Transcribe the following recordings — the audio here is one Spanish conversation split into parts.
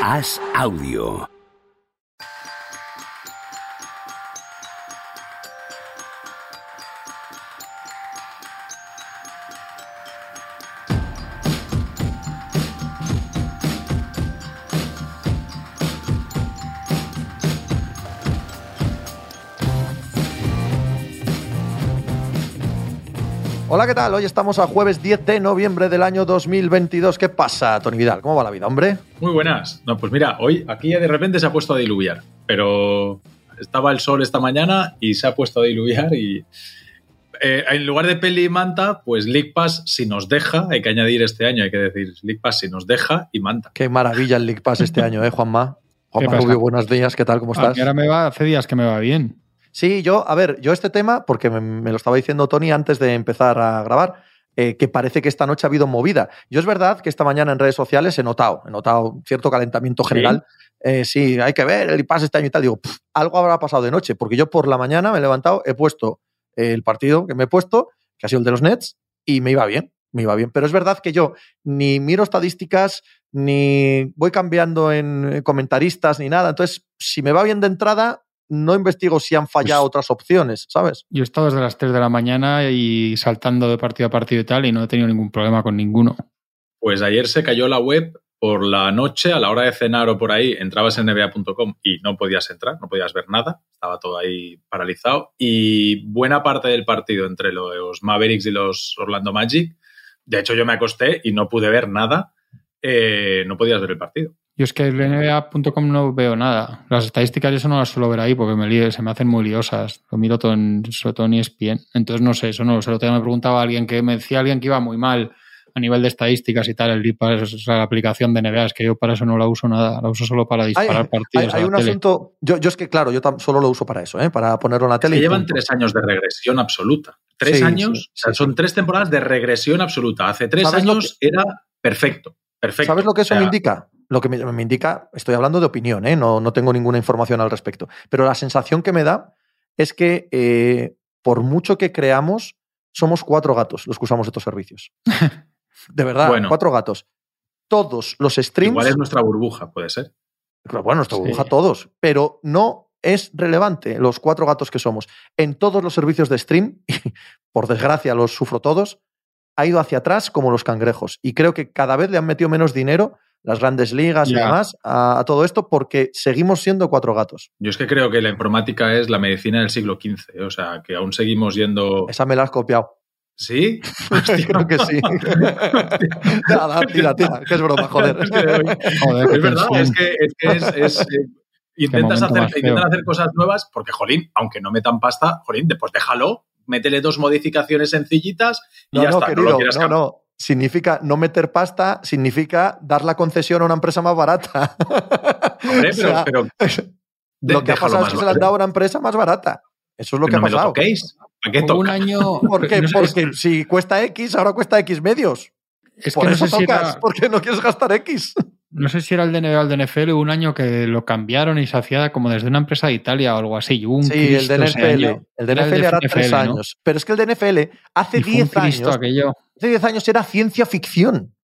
Haz audio. Hola, ¿qué tal? Hoy estamos a jueves 10 de noviembre del año 2022. ¿Qué pasa, Tony Vidal? ¿Cómo va la vida, hombre? Muy buenas. No, pues mira, hoy aquí de repente se ha puesto a diluviar, pero estaba el sol esta mañana y se ha puesto a diluviar y eh, en lugar de peli y manta, pues League Pass si nos deja, hay que añadir este año, hay que decir League Pass si nos deja y manta. Qué maravilla el League Pass este año, ¿eh, Juanma? Juanma? Rubio, buenos días, ¿qué tal? ¿Cómo Ah, estás? que ahora me va, hace días que me va bien. Sí, yo, a ver, yo este tema, porque me, me lo estaba diciendo Tony antes de empezar a grabar, eh, que parece que esta noche ha habido movida. Yo es verdad que esta mañana en redes sociales he notado, he notado cierto calentamiento general. Eh, Sí, hay que ver el IPAS este año y tal. Digo, "Pff, algo habrá pasado de noche, porque yo por la mañana me he levantado, he puesto el partido que me he puesto, que ha sido el de los Nets, y me iba bien, me iba bien. Pero es verdad que yo ni miro estadísticas, ni voy cambiando en comentaristas, ni nada. Entonces, si me va bien de entrada, no investigo si han fallado Pues- otras opciones, ¿sabes? Yo he estado desde las 3 de la mañana y saltando de partido a partido y tal, y no he tenido ningún problema con ninguno. Pues ayer se cayó la web por la noche, a la hora de cenar o por ahí, entrabas en nba.com y no podías entrar, no podías ver nada, estaba todo ahí paralizado. Y buena parte del partido entre los Mavericks y los Orlando Magic, de hecho yo me acosté y no pude ver nada, eh, no podías ver el partido. Yo es que en NBA.com no veo nada. Las estadísticas eso no las suelo ver ahí porque me lío- se me hacen muy liosas. Lo miro todo en, sobre todo en ESPN. Entonces no sé, eso no lo sé. El me preguntaba alguien que me decía alguien que iba muy mal a nivel de estadísticas y tal, el o sea, la aplicación de NBA, es que yo para eso no la uso nada, la uso solo para Hay, disparar hay- partidos. hay a la un tele. asunto, yo, yo es que claro, yo tam- solo lo uso para eso, ¿eh? para ponerlo en la tele. que y llevan punto. tres años de regresión absoluta. Tres Sí, años, sí, o sea, sí, son sí. tres temporadas de regresión absoluta. Hace tres ¿Sabes lo años era perfecto, perfecto. ¿Sabes lo que eso O sea, me indica? Lo que me, me indica, estoy hablando de opinión, ¿eh? no, no tengo ninguna información al respecto, pero la sensación que me da es que eh, por mucho que creamos, somos cuatro gatos los que usamos estos servicios. De verdad, Bueno. cuatro gatos. Todos los streams, Igual es nuestra burbuja, puede ser. Bueno, nuestra Sí. burbuja todos, pero no es relevante los cuatro gatos que somos. En todos los servicios de stream, y por desgracia los sufro todos, ha ido hacia atrás como los cangrejos. Y creo que cada vez le han metido menos dinero las grandes ligas y demás a, a todo esto porque seguimos siendo cuatro gatos. Yo es que creo que la informática es la medicina del siglo XV, ¿eh? o sea, que aún seguimos yendo... Esa me la has copiado. ¿Sí? creo que sí. Nada, tira, tira, que es broma, joder. Es verdad, es que, es, que es- es, eh, intentas hacer, intentan hacer cosas nuevas porque, jolín, aunque no metan pasta, jolín, después déjalo, métele dos modificaciones sencillitas y No, ya no, está. no querido, lo quieras no, cambiar. no. Significa no meter pasta, significa dar la concesión a una empresa más barata. Hombre, O pero, sea, pero de- lo que ha pasado es que se le han dado a una empresa más barata. Eso es lo Que que no ha me lo pasado. toquéis. ¿A qué Hubo un toca? año. ¿Por qué? no sé, es- Porque si cuesta X, ahora cuesta X medios. es Por que no eso sé, si tocas, era, porque no quieres gastar X. no sé si era el de NBA o el de NFL, un año que lo cambiaron y se hacía como desde una empresa de Italia o algo así. un Sí, el de NFL. El de Era NFL hará tres años. Pero es que el de NFL hace Y fue un 10 Cristo años. aquello. Hace 10 años era ciencia ficción.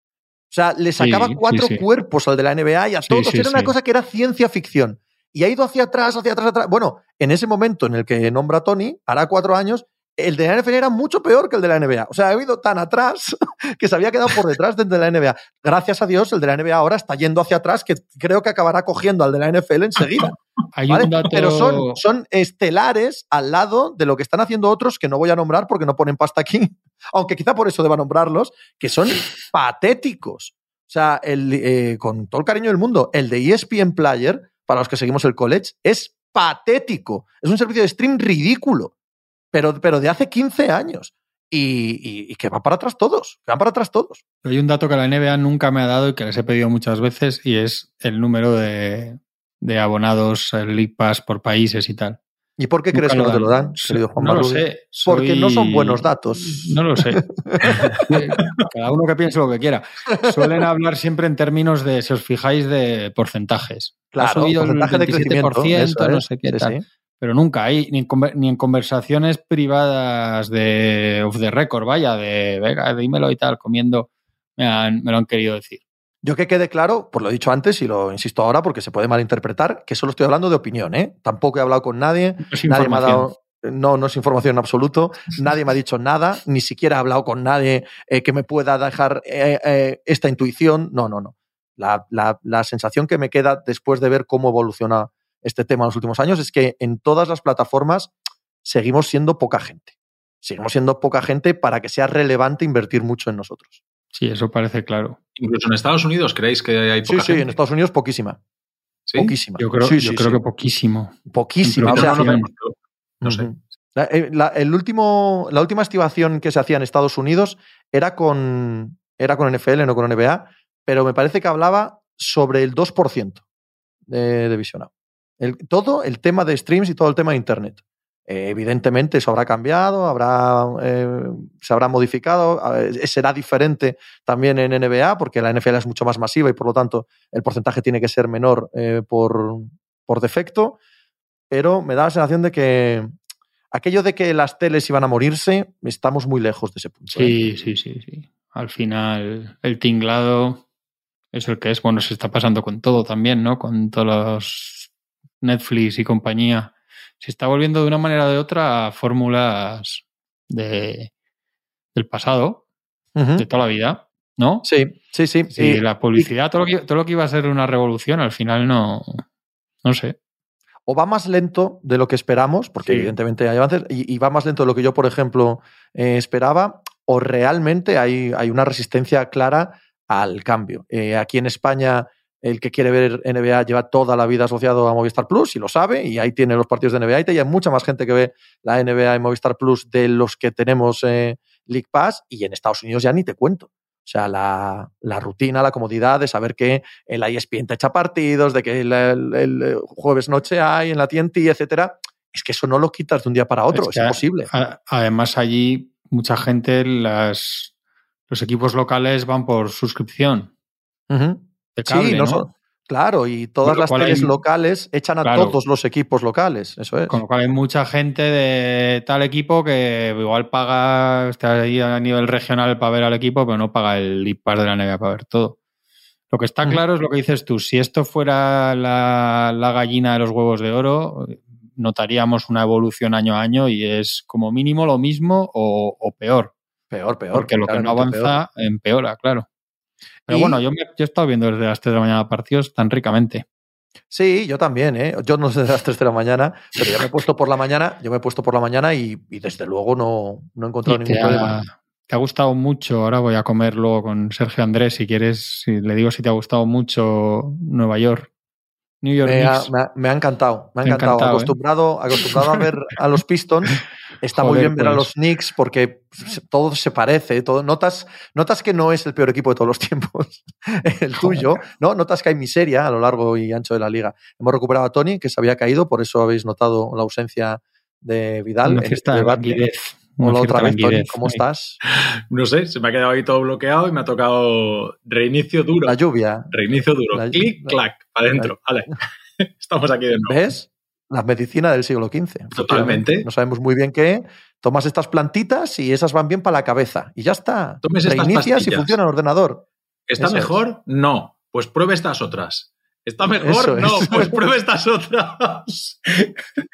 O sea, le sacaba Sí, cuatro sí, cuerpos al de la NBA y a todos. era una cosa que era ciencia ficción. Y ha ido hacia atrás, hacia atrás, atrás. Bueno, en ese momento en el que nombra a Tony, hará cuatro años, el de la NFL era mucho peor que el de la NBA. O sea, ha ido tan atrás que se había quedado por detrás del de la NBA. Gracias a Dios, el de la NBA ahora está yendo hacia atrás, que creo que acabará cogiendo al de la NFL enseguida. Hay ¿vale? un dato. Pero son, son estelares al lado de lo que están haciendo otros que no voy a nombrar porque no ponen pasta aquí, aunque quizá por eso deba nombrarlos, que son patéticos. O sea, el, eh, con todo el cariño del mundo, el de ESPN Player, para los que seguimos el college, es patético. Es un servicio de stream ridículo, pero, pero de hace 15 años. Y, y- y que van para atrás todos, que van para atrás todos. Hay un dato que la NBA nunca me ha dado y que les he pedido muchas veces y es el número de, de abonados el League Pass por países y tal. ¿Y por qué Nunca crees que no te lo dan, querido Juan No lo sé. Porque no son buenos datos. No lo sé. Cada uno que piense lo que quiera. Suelen hablar siempre en términos de, si os fijáis, de porcentajes. ha Claro, subido el porcentaje de 27%, crecimiento. eso no sé qué Sí, tal. sí. Pero nunca hay, ni en, ni en conversaciones privadas de off the record, vaya, de venga, dímelo y tal, comiendo, me, han- me lo han querido decir. Yo que quede claro, pues lo dicho antes y lo insisto ahora porque se puede malinterpretar, que solo estoy hablando de opinión, ¿eh? Tampoco he hablado con nadie, nadie me ha dado no, no es información en absoluto. Nadie me ha dicho nada, ni siquiera he hablado con nadie eh, que me pueda dejar eh, eh, esta intuición. No, no, no. La, la, la, sensación que me queda después de ver cómo evoluciona este tema en los últimos años es que en todas las plataformas seguimos siendo poca gente. Seguimos siendo poca gente para que sea relevante invertir mucho en nosotros. Sí, eso parece claro. Incluso en Estados Unidos, ¿creéis que hay poca sí, Sí, en Estados Unidos poquísima. ¿Sí? Poquísima. Yo creo, sí, yo sí, creo sí. que poquísimo. Poquísima. O sea, no, no, no sé. La, eh, la, el último, la última estimación que se hacía en Estados Unidos era con, era con NFL, no con NBA, pero me parece que hablaba sobre el 2% de, de visionado. Todo el tema de streams y todo el tema de Internet. Eh, evidentemente eso habrá cambiado, habrá, eh, se habrá modificado, será diferente también en NBA porque la NFL es mucho más masiva y por lo tanto el porcentaje tiene que ser menor eh, por, por defecto, pero me da la sensación de que aquello de que las teles iban a morirse, estamos muy lejos de ese punto. Sí, sí, sí, sí. Al final, el tinglado es el que es. Bueno, se está pasando con todo también, ¿no? Con todos los Netflix y compañía. Se está volviendo de una manera o de otra a fórmulas de, del pasado, uh -huh. de toda la vida, ¿no? Sí, sí, sí. sí y, la publicidad, y, todo, lo que, todo lo que iba a ser una revolución, al final no, no sé o va más lento de lo que esperamos, porque sí. evidentemente hay avances, y, y, va más lento de lo que yo, por ejemplo, eh, esperaba, o realmente hay, hay, una resistencia clara al cambio. Eh, aquí en España, el que quiere ver NBA lleva toda la vida asociado a Movistar Plus y lo sabe, y ahí tiene los partidos de NBA, y hay mucha más gente que ve la NBA en Movistar Plus de los que tenemos eh, League Pass, y en Estados Unidos ya ni te cuento. O sea, la, la, rutina, la comodidad de saber que el ESPN te echa partidos, de que el, el, el, jueves noche hay en la TNT, etcétera. Es que eso no lo quitas de un día para otro, es, es imposible. A, además, allí mucha gente, las, los equipos locales van por suscripción. Uh -huh. De cable, sí, no, ¿no? Son, Claro, y todas las teles hay... locales echan a claro. todos los equipos locales, eso es. Con lo cual hay mucha gente de tal equipo que igual paga, está ahí a nivel regional para ver al equipo, pero no paga el Pass de la NBA para ver todo. Lo que está claro es lo que dices tú, si esto fuera la, la gallina de los huevos de oro, notaríamos una evolución año a año y es como mínimo lo mismo o, o peor. Peor, peor. Porque lo que no avanza peor. empeora, claro. Pero y... bueno, yo, me, yo he estado viendo desde las 3 de la mañana partidos tan ricamente. Sí, yo también, ¿eh? Yo no sé de las 3 de la mañana, pero yo me he puesto por la mañana, yo me he puesto por la mañana y, y desde luego no, no he encontrado ningún te problema. Ha, te ha gustado mucho, ahora voy a comer luego con Sergio Andrés, si quieres, si le digo si te ha gustado mucho Nueva York. New York me, ha, me, ha, me ha, encantado, me ha encantado. encantado acostumbrado, ¿eh? acostumbrado a ver a los Pistons. Está Joder, muy bien ver pues. a los Knicks porque todo se parece. Todo, notas, notas que no es el peor equipo de todos los tiempos, el Joder. tuyo. ¿no? Notas que hay miseria a lo largo y ancho de la liga. Hemos recuperado a Tony, que se había caído, por eso habéis notado la ausencia de Vidal. En este de Hola otra vez, Tony, ¿cómo estás? No sé, se me ha quedado ahí todo bloqueado y me ha tocado reinicio duro. La lluvia. Reinicio duro. La, Clic, la, clac, para adentro. Vale. Estamos aquí de nuevo. ¿Ves? La medicina del siglo XV. Totalmente. No sabemos muy bien qué. Tomas estas plantitas y esas van bien para la cabeza. Y ya está. Tomes Reinicias y funciona el ordenador. ¿Está Eso mejor? Es. No. Pues pruebe estas otras. ¿Está mejor? no, pues pruebe estas otras.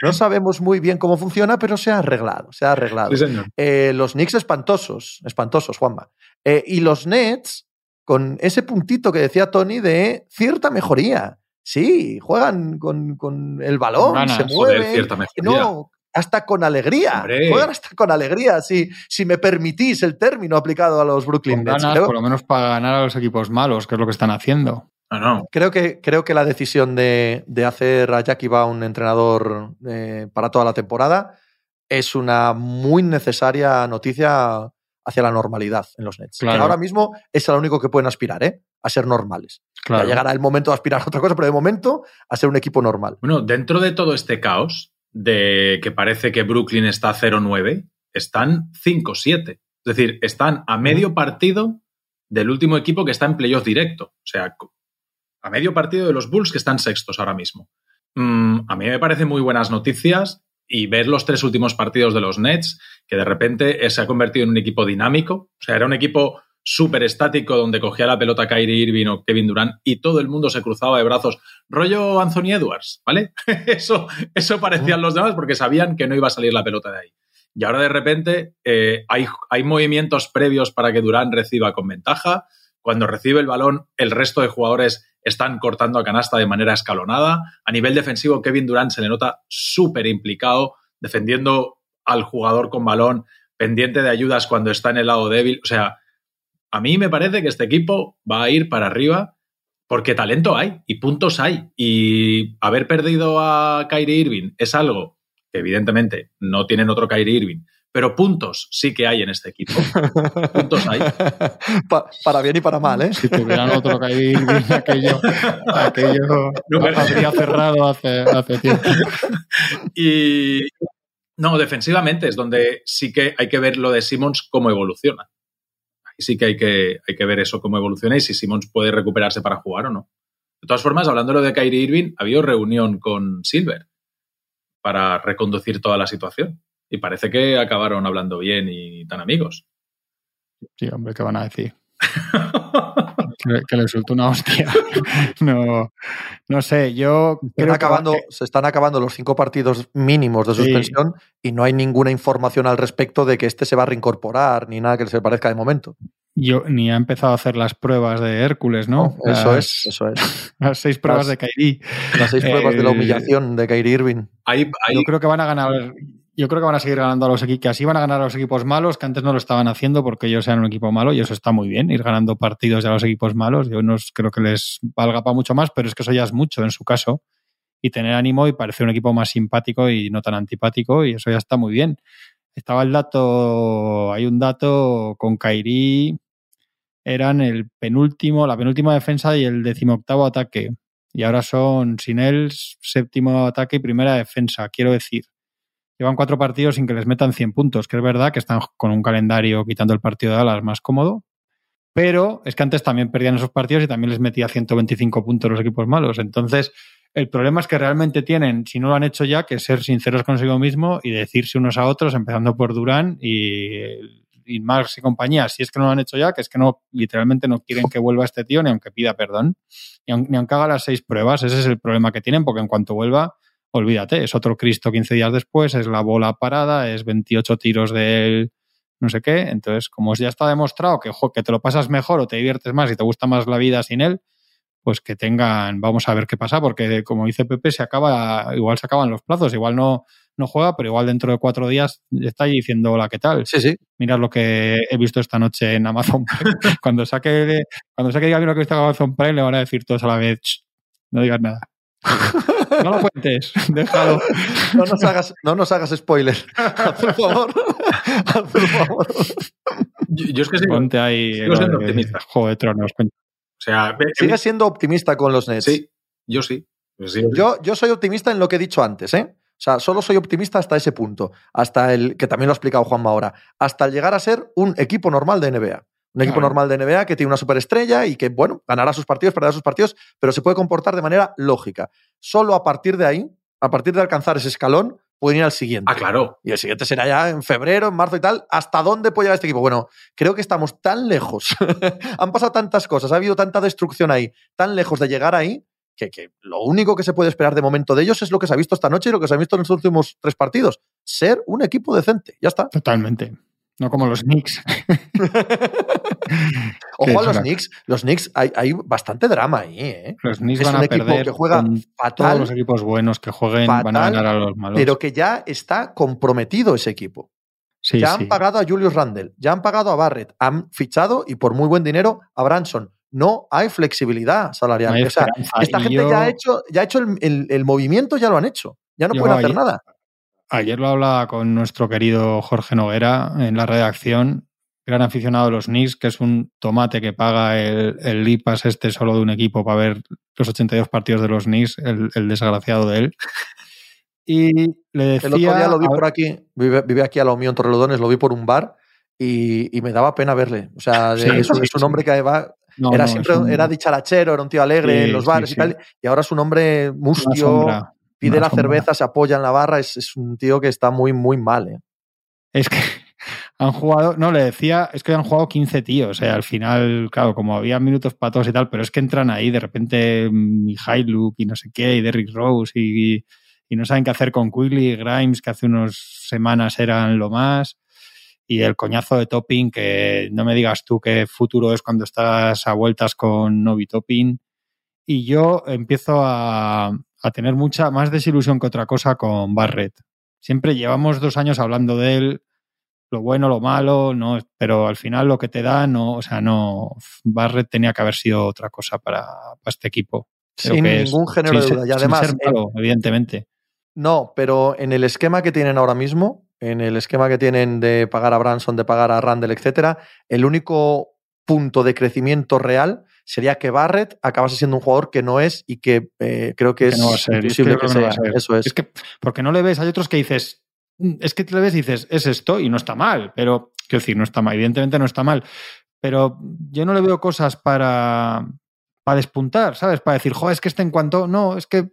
No sabemos muy bien cómo funciona, pero se ha arreglado. Se ha arreglado. Sí, señor. Eh, los Knicks espantosos, espantosos, Juanma. Eh, y los Nets, con ese puntito que decía Tony de cierta mejoría. Sí, juegan con, con el balón, se mueven. Joder, cierta mejoría. No, hasta con alegría. Hombre. Juegan hasta con alegría, si, si me permitís el término aplicado a los Brooklyn Nets. Ganas. Por lo menos para ganar a los equipos malos, que es lo que están haciendo. No, no. Creo, que, creo que la decisión de, de hacer a Jackie Baum entrenador eh, para toda la temporada es una muy necesaria noticia hacia la normalidad en los Nets. Claro. Que ahora mismo es lo único que pueden aspirar, ¿eh? A ser normales. Claro. Ya llegará el momento de aspirar a otra cosa, pero de momento a ser un equipo normal. Bueno, dentro de todo este caos, de que parece que Brooklyn está 0-9, están 5-7. Es decir, están a medio partido del último equipo que está en playoff directo. O sea, a medio partido de los Bulls que están sextos ahora mismo. Mm, a mí me parecen muy buenas noticias y ver los tres últimos partidos de los Nets, que de repente se ha convertido en un equipo dinámico. O sea, era un equipo súper estático donde cogía la pelota Kyrie Irving o Kevin Durant y todo el mundo se cruzaba de brazos, rollo Anthony Edwards, ¿vale? eso, eso parecían los demás porque sabían que no iba a salir la pelota de ahí. Y ahora de repente eh, hay, hay movimientos previos para que Durant reciba con ventaja. Cuando recibe el balón, el resto de jugadores están cortando a canasta de manera escalonada. A nivel defensivo, Kevin Durant se le nota súper implicado, defendiendo al jugador con balón, pendiente de ayudas cuando está en el lado débil. O sea, a mí me parece que este equipo va a ir para arriba porque talento hay y puntos hay. Y haber perdido a Kyrie Irving es algo que evidentemente no tienen otro Kyrie Irving, pero puntos sí que hay en este equipo. puntos hay. para bien y para mal, ¿eh? Si tuvieran otro Kyrie Irving, aquello, aquello no, habría cerrado hace, hace tiempo. y no, defensivamente es donde sí que hay que ver lo de Simmons cómo evoluciona sí que hay que, hay que ver eso cómo evoluciona y si Simmons puede recuperarse para jugar o no. De todas formas, hablando de Kyrie Irving, ha habido reunión con Silver para reconducir toda la situación. Y parece que acabaron hablando bien y tan amigos. Sí, hombre, ¿qué van a decir? que, le suelto una hostia. no, no sé, yo creo acabando, Se están acabando los cinco partidos mínimos de suspensión y no hay ninguna información al respecto de que este se va a reincorporar ni nada que se parezca de momento. Yo ni ha empezado a hacer las pruebas de Hércules, ¿no? eso es, eso es. Las seis pruebas de Kairi. Las seis pruebas de la eh, humillación de Kairi Irving. Yo creo que van a ganar yo creo que van a seguir ganando a los equipos, que así van a ganar a los equipos malos, que antes no lo estaban haciendo porque ellos eran un equipo malo y eso está muy bien, ir ganando partidos a los equipos malos. Yo no creo que les valga para mucho más, pero es que eso ya es mucho en su caso. Y tener ánimo y parecer un equipo más simpático y no tan antipático, y eso ya está muy bien. Estaba el dato, hay un dato con Kairi, eran el penúltimo, la penúltima defensa y el decimoctavo ataque. Y ahora son sin él séptimo ataque y primera defensa, quiero decir llevan cuatro partidos sin que les metan 100 puntos, que es verdad que están con un calendario quitando el partido de Dallas más cómodo, pero es que antes también perdían esos partidos y también les metía 125 puntos los equipos malos. Entonces, el problema es que realmente tienen, si no lo han hecho ya, que ser sinceros consigo mismo y decirse unos a otros, empezando por Durán y, y Marx y compañía, si es que no lo han hecho ya, que es que no, literalmente no quieren que vuelva este tío ni aunque pida perdón, ni aunque, ni aunque haga las seis pruebas, ese es el problema que tienen, porque en cuanto vuelva olvídate, es otro Cristo 15 días después, es la bola parada, es 28 tiros del no sé qué. Entonces, como ya está demostrado que, que te lo pasas mejor o te diviertes más y te gusta más la vida sin él, pues que tengan, vamos a ver qué pasa, porque como dice Pepe, se acaba, igual se acaban los plazos, igual no, no juega, pero igual dentro de cuatro días está ahí diciendo hola, ¿qué tal? Sí, sí. Mirad lo que he visto esta noche en Amazon Prime. cuando saque, cuando saque diga lo que he visto en Amazon Prime, le van a decir todos a la vez, no digas nada. No lo cuentes, déjalo. No nos hagas, no nos hagas spoiler. Por favor. Por favor. Yo, es que sigo, Ponte ahí, sigo siendo optimista. Juego de tronos. O sea, Sigue siendo optimista con los Nets. Sí, yo sí. Yo, yo soy optimista en lo que he dicho antes, ¿eh? O sea, solo soy optimista hasta ese punto, hasta el que también lo ha explicado Juanma ahora, hasta el llegar a ser un equipo normal de NBA. Un equipo normal de NBA que tiene una superestrella y que, bueno, ganará sus partidos, perderá sus partidos, pero se puede comportar de manera lógica. Solo a partir de ahí, a partir de alcanzar ese escalón, pueden ir al siguiente. Ah, claro. Y el siguiente será ya en febrero, en marzo y tal. ¿Hasta dónde puede llegar este equipo? Bueno, creo que estamos tan lejos. Han pasado tantas cosas, ha habido tanta destrucción ahí, tan lejos de llegar ahí, que, que, lo único que se puede esperar de momento de ellos es lo que se ha visto esta noche y lo que se ha visto en los últimos tres partidos. Ser un equipo decente. Ya está. Totalmente. No como los Knicks. Ojo a los Knicks. Los Knicks, hay, hay, bastante drama ahí. ¿eh? Los Knicks van a perder que juega fatal, todos los equipos buenos que jueguen van a ganar a los malos. Pero que ya está comprometido ese equipo. ya han pagado a Julius Randle, ya han pagado a Barrett, han fichado y por muy buen dinero a Branson. No hay flexibilidad salarial. esta gente ya ha hecho, ya ha hecho el, el, movimiento, ya lo han hecho. Ya no pueden hacer nada. Ayer lo hablaba con nuestro querido Jorge Noguera en la redacción, gran aficionado de los Knicks, que es un tomate que paga el, el IPAS este solo de un equipo para ver los 82 partidos de los Knicks, el, desgraciado de él. Y le decía... El otro día lo vi por aquí, vive, aquí a lo mío en Torrelodones, lo vi por un bar y, me daba pena verle. O sea, es, un hombre que va, era siempre era dicharachero, era un tío alegre en los bares y tal, y ahora es un hombre mustio, pide la cerveza, se apoya en la barra, es, un tío que está muy, muy mal. ¿eh? Es que Han jugado, no, le decía, es que han jugado 15 tíos. Sea, al final, claro, como había minutos para todos y tal, pero es que entran ahí de repente Mihailuk y no sé qué, y Derrick Rose y, y no saben qué hacer con Quigley y Grimes, que hace unas semanas eran lo más. Y el coñazo de Topping, que no me digas tú qué futuro es cuando estás a vueltas con Novi Topping. Y yo empiezo a, a tener mucha más desilusión que otra cosa con Barrett. Siempre llevamos dos años hablando de él, lo bueno, lo malo, no, pero al final lo que te da, no, o sea, no, Barrett tenía que haber sido otra cosa para, este equipo. sin ningún género de duda. Y además, evidentemente. No, pero en el esquema que tienen ahora mismo, en el esquema que tienen de pagar a Branson, de pagar a Randall, etcétera, el único punto de crecimiento real sería que Barrett acabase siendo un jugador que no es y que eh, creo que, es imposible que, sea. Eso es. Es que, porque no le ves, hay otros que dices, mm, es que te le ves y dices, es esto y no está mal, pero, quiero decir, no está mal, evidentemente no está mal, pero yo no le veo cosas para, para despuntar, ¿sabes? Para decir, joder, es que este en cuanto, no, es que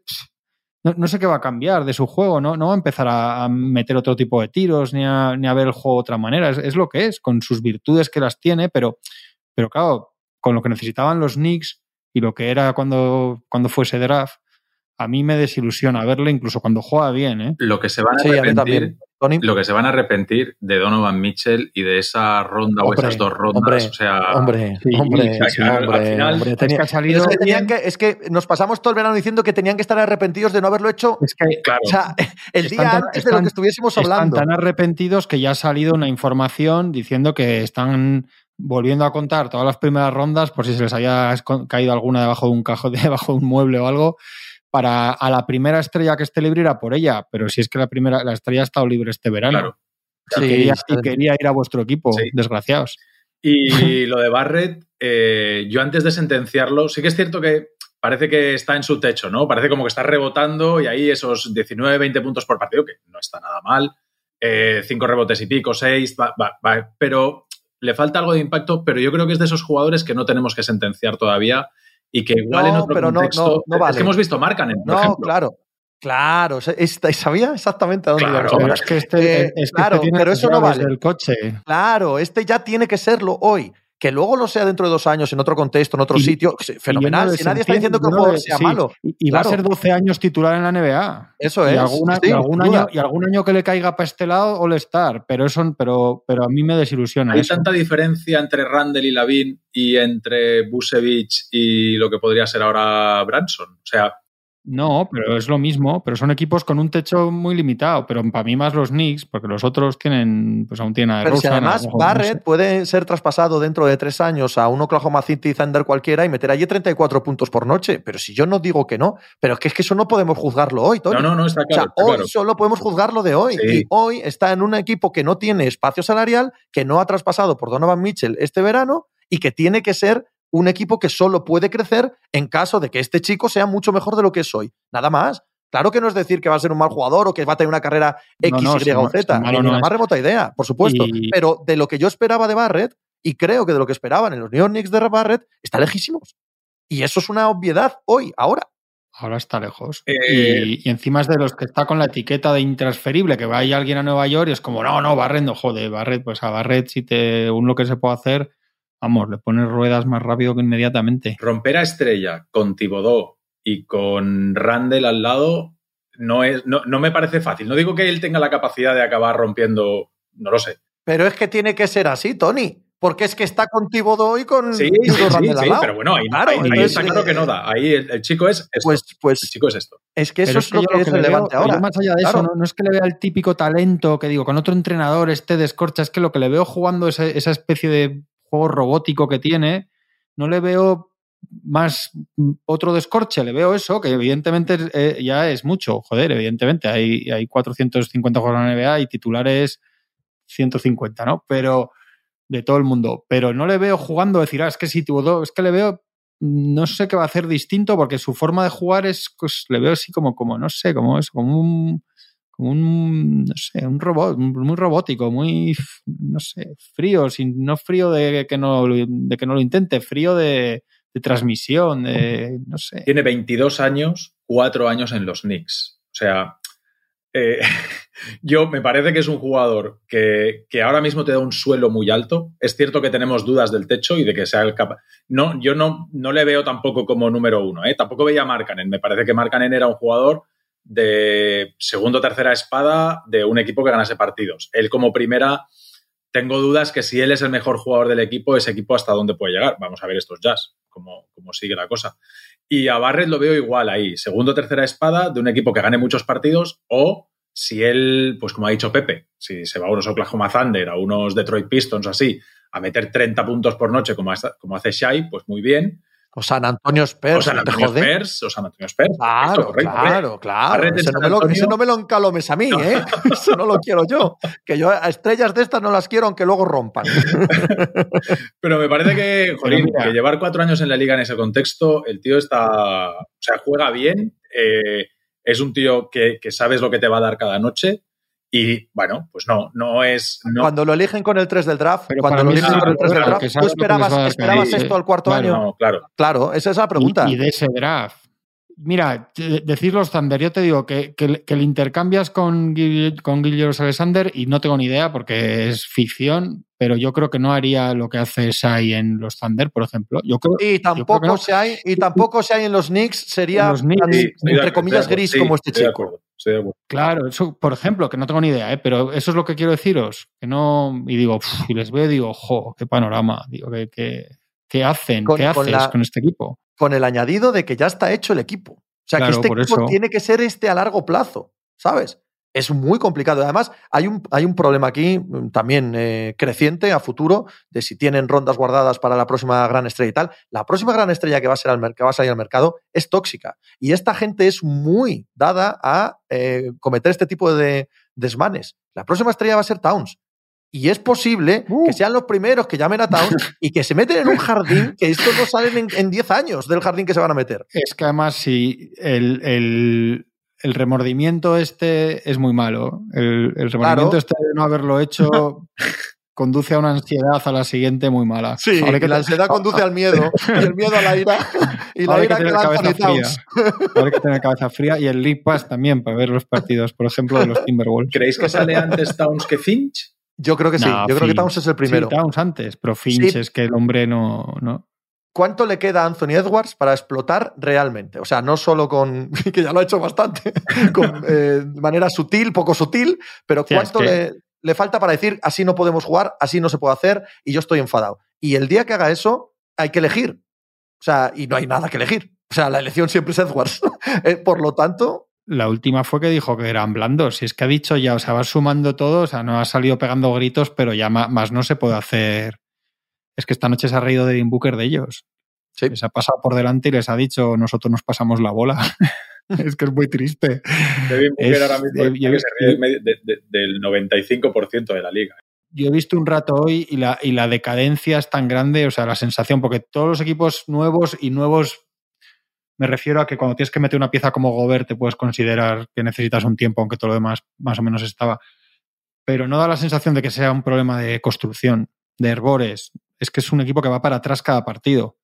no, sé qué va a cambiar de su juego, no, no va a empezar a, meter otro tipo de tiros ni a, ni a ver el juego de otra manera, es, es, lo que es, con sus virtudes que las tiene, pero, pero claro, con lo que necesitaban los Knicks y lo que era cuando, cuando fuese draft, a mí me desilusiona verle incluso cuando juega bien. ¿eh? Lo que se van a arrepentir, lo que se van a arrepentir de Donovan Mitchell y de esa ronda o esas dos rondas, o sea, hombre, hombre, es, que nos pasamos todo el verano diciendo que tenían que estar arrepentidos de no haberlo hecho. Es que, claro, o sea, el día antes de lo que estuviésemos hablando. Están tan arrepentidos que ya ha salido una información diciendo que están volviendo a contar todas las primeras rondas, por si se les haya caído alguna debajo de un cajón, debajo de un mueble o algo, para a la primera estrella que esté libre ir a por ella. Pero si es que la primera, la estrella ha estado libre este verano. Claro. quería, y quería ir a vuestro equipo, desgraciados. Y lo de Barrett, eh, yo antes de sentenciarlo, sí que es cierto que parece que está en su techo, ¿no? Parece como que está rebotando y ahí esos 19, 20 puntos por partido, que no está nada mal. Eh, cinco rebotes y pico, seis, va, va, pero le falta algo de impacto, pero yo creo que es de esos jugadores que no tenemos que sentenciar todavía y que igual en otro pero contexto... No, vale. Es que hemos visto Marcanen, por no, ejemplo. claro. Claro, sabía exactamente a dónde claro, iba. Es que este, eh, este claro, pero eso no vale. El coche. Claro, este ya tiene que serlo hoy que luego lo sea dentro de dos años en otro contexto, en otro sitio, fenomenal. Si nadie está diciendo que el jugador sea malo. Y, va a ser 12 años titular en la NBA. Eso es. Y, algún, año, y algún año que le caiga para este lado, All-Star. Pero, eso, pero, pero a mí me desilusiona. Hay tanta diferencia entre Randall y Lavin y entre Busevich y lo que podría ser ahora Branson. O sea, no, pero es lo mismo, pero son equipos con un techo muy limitado, pero para mí más los Knicks, porque los otros tienen, pues aún tienen a Pero si además Barrett puede ser traspasado dentro de tres años a un Oklahoma City Thunder cualquiera y meter allí 34 puntos por noche, pero si yo no digo que no, pero es que, es que eso no podemos juzgarlo hoy, Tony. No, no, no, está claro. O sea, hoy solo podemos juzgarlo de hoy. Y hoy está en un equipo que no tiene espacio salarial, que no ha traspasado por Donovan Mitchell este verano y que tiene que ser un equipo que solo puede crecer en caso de que este chico sea mucho mejor de lo que es hoy. Nada más. Claro que no es decir que va a ser un mal jugador o que va a tener una carrera X, Y o Z. Ni la más remota idea, por supuesto. Pero de lo que yo esperaba de Barrett, y creo que de lo que esperaban en los New York Knicks de Barrett, está lejísimos. Y eso es una obviedad hoy, ahora. Ahora está lejos. Eh, y, encima es de los que está con la etiqueta de intransferible, que vaya alguien a Nueva York y es como, no, no, Barrett no jode, Barrett, pues a Barrett si te, un lo que se puede hacer vamos, le pones ruedas más rápido que inmediatamente. Romper a Estrella con Tibodó y con Randall al lado no, es, no, no me parece fácil. No digo que él tenga la capacidad de acabar rompiendo, no lo sé. Pero es que tiene que ser así, Tony. Porque es que está con Tibodó y con sí, sí, sí, sí pero bueno, ahí, claro, ahí, está claro que no da. Ahí el, chico es esto. Pues, pues, el chico es esto. Es que eso es, lo que, es relevante ahora. más allá de eso, no, es que le vea el típico talento que digo, con otro entrenador este descorcha, es que lo que le veo jugando esa especie de juego robótico que tiene, no le veo más otro descorche, le veo eso, que evidentemente eh, ya es mucho, joder, evidentemente, hay, hay 450 juegos en la NBA y titulares 150, ¿no? Pero de todo el mundo, pero no le veo jugando, decir, ah, es que si tuvo es que le veo, no sé qué va a hacer distinto, porque su forma de jugar es, pues le veo así como, como no sé, como es, como un un, no sé, un robot, muy robótico, muy, no sé, frío, sin, no frío de que no, de que no lo intente, frío de, transmisión, de, no sé. Tiene 22 años, 4 años en los Knicks. O sea, Eh, yo me parece que es un jugador que, que, ahora mismo te da un suelo muy alto. Es cierto que tenemos dudas del techo y de que sea el capaz. No, yo no, no le veo tampoco como número uno. ¿eh? Tampoco veía a Markanen. Me parece que Markanen era un jugador de segundo o tercera espada de un equipo que ganase partidos. Él como primera, tengo dudas que si él es el mejor jugador del equipo, ese equipo hasta dónde puede llegar. Vamos a ver estos jazz, cómo, cómo sigue la cosa. Y a Barrett lo veo igual ahí, segundo o tercera espada de un equipo que gane muchos partidos o si él, pues como ha dicho Pepe, si se va a unos Oklahoma Thunder, a unos Detroit Pistons así, a meter 30 puntos por noche como, como hace Shai, pues muy bien. O San Antonio Spurs. O San Antonio Spurs. O San Antonio Spurs. Claro, claro, claro. Ese no, me lo, ese no, me lo, encalomes a mí, ¿eh? eso no lo quiero yo. Que yo a estrellas de estas no las quiero aunque luego rompan. Pero me parece que, jolín, que llevar cuatro años en la liga en ese contexto, el tío está. O sea, juega bien. Eh, es un tío que, que sabes lo que te va a dar cada noche. Y bueno, pues no, no es. No. Cuando lo eligen con el 3 del draft, Pero cuando lo eligen con el 3 del draft, ¿tú esperabas, esperabas esto al cuarto año? No, claro. Claro, esa es la pregunta. Y, y de ese draft. Mira, decir los Thunder, yo te digo que, que, que le intercambias con, con Gilgeous Alexander y no tengo ni idea porque es ficción, pero yo creo que no haría lo que hace Sai en los Thunder, por ejemplo. Yo creo, y tampoco no. se hay, y tampoco se hay en los Knicks, sería los Knicks, sí, entre comillas gris sí, como este chico. Claro, eso, por ejemplo, que no tengo ni idea, ¿eh? pero eso es lo que quiero deciros. Que no, y digo, pff, y les veo y digo, jo, qué panorama, digo, que, que, ¿qué hacen? Con, ¿Qué haces con, la, con, este equipo? Con el añadido de que ya está hecho el equipo. O sea, claro, que este equipo eso. tiene que ser este a largo plazo, ¿sabes? Es muy complicado. Además, hay un, hay un problema aquí mm, también eh, creciente a futuro de si tienen rondas guardadas para la próxima gran estrella y tal. La próxima gran estrella que va a, ser al que va a salir al mercado es tóxica. Y esta gente es muy dada a eh, cometer este tipo de desmanes. La próxima estrella va a ser Towns. Y es posible uh. que sean los primeros que llamen a Towns y que se meten en un jardín que estos no salen en 10 años del jardín que se van a meter. Es que además, si el, el el remordimiento este es muy malo. El, el remordimiento claro. este de no haberlo hecho conduce a una ansiedad a la siguiente muy mala. Sí, que la ansiedad conduce al miedo, y el miedo a la ira, y la ira que, que cabeza fría. Hay que tener cabeza fría y el League Pass también para ver los partidos, por ejemplo, de los Timberwolves. ¿Creéis que sale antes Towns que Finch? Yo creo que sí, no, yo creo que Towns es el primero. Sí, Towns antes, pero Finch sí. es que el hombre no, no, ¿Cuánto le queda a Anthony Edwards para explotar realmente? O sea, no solo con, que ya lo ha hecho bastante, con, eh, de manera sutil, poco sutil, pero sí, ¿cuánto es que... le, le, falta para decir, así no podemos jugar, así no se puede hacer y yo estoy enfadado? Y el día que haga eso, hay que elegir. O sea, y no hay nada que elegir. O sea, la elección siempre es Edwards. eh, por lo tanto, la última fue que dijo que eran blandos. Si es que ha dicho ya, o sea, va sumando todo, o sea, no ha salido pegando gritos, pero ya más no se puede hacer. Es que esta noche se ha reído de Dean Booker de ellos. Sí. Les ha pasado por delante y les ha dicho, nosotros nos pasamos la bola. es que es muy triste. Dean Booker es, ahora mismo de, que se ríe de, de, del 95% de la liga. Yo he visto un rato hoy y la, y la decadencia es tan grande, o sea, la sensación, porque todos los equipos nuevos y nuevos me refiero a que cuando tienes que meter una pieza como Gobert te puedes considerar que necesitas un tiempo, aunque todo lo demás más o menos estaba. Pero no da la sensación de que sea un problema de construcción, de herbores. Es que es un equipo que va para atrás cada partido.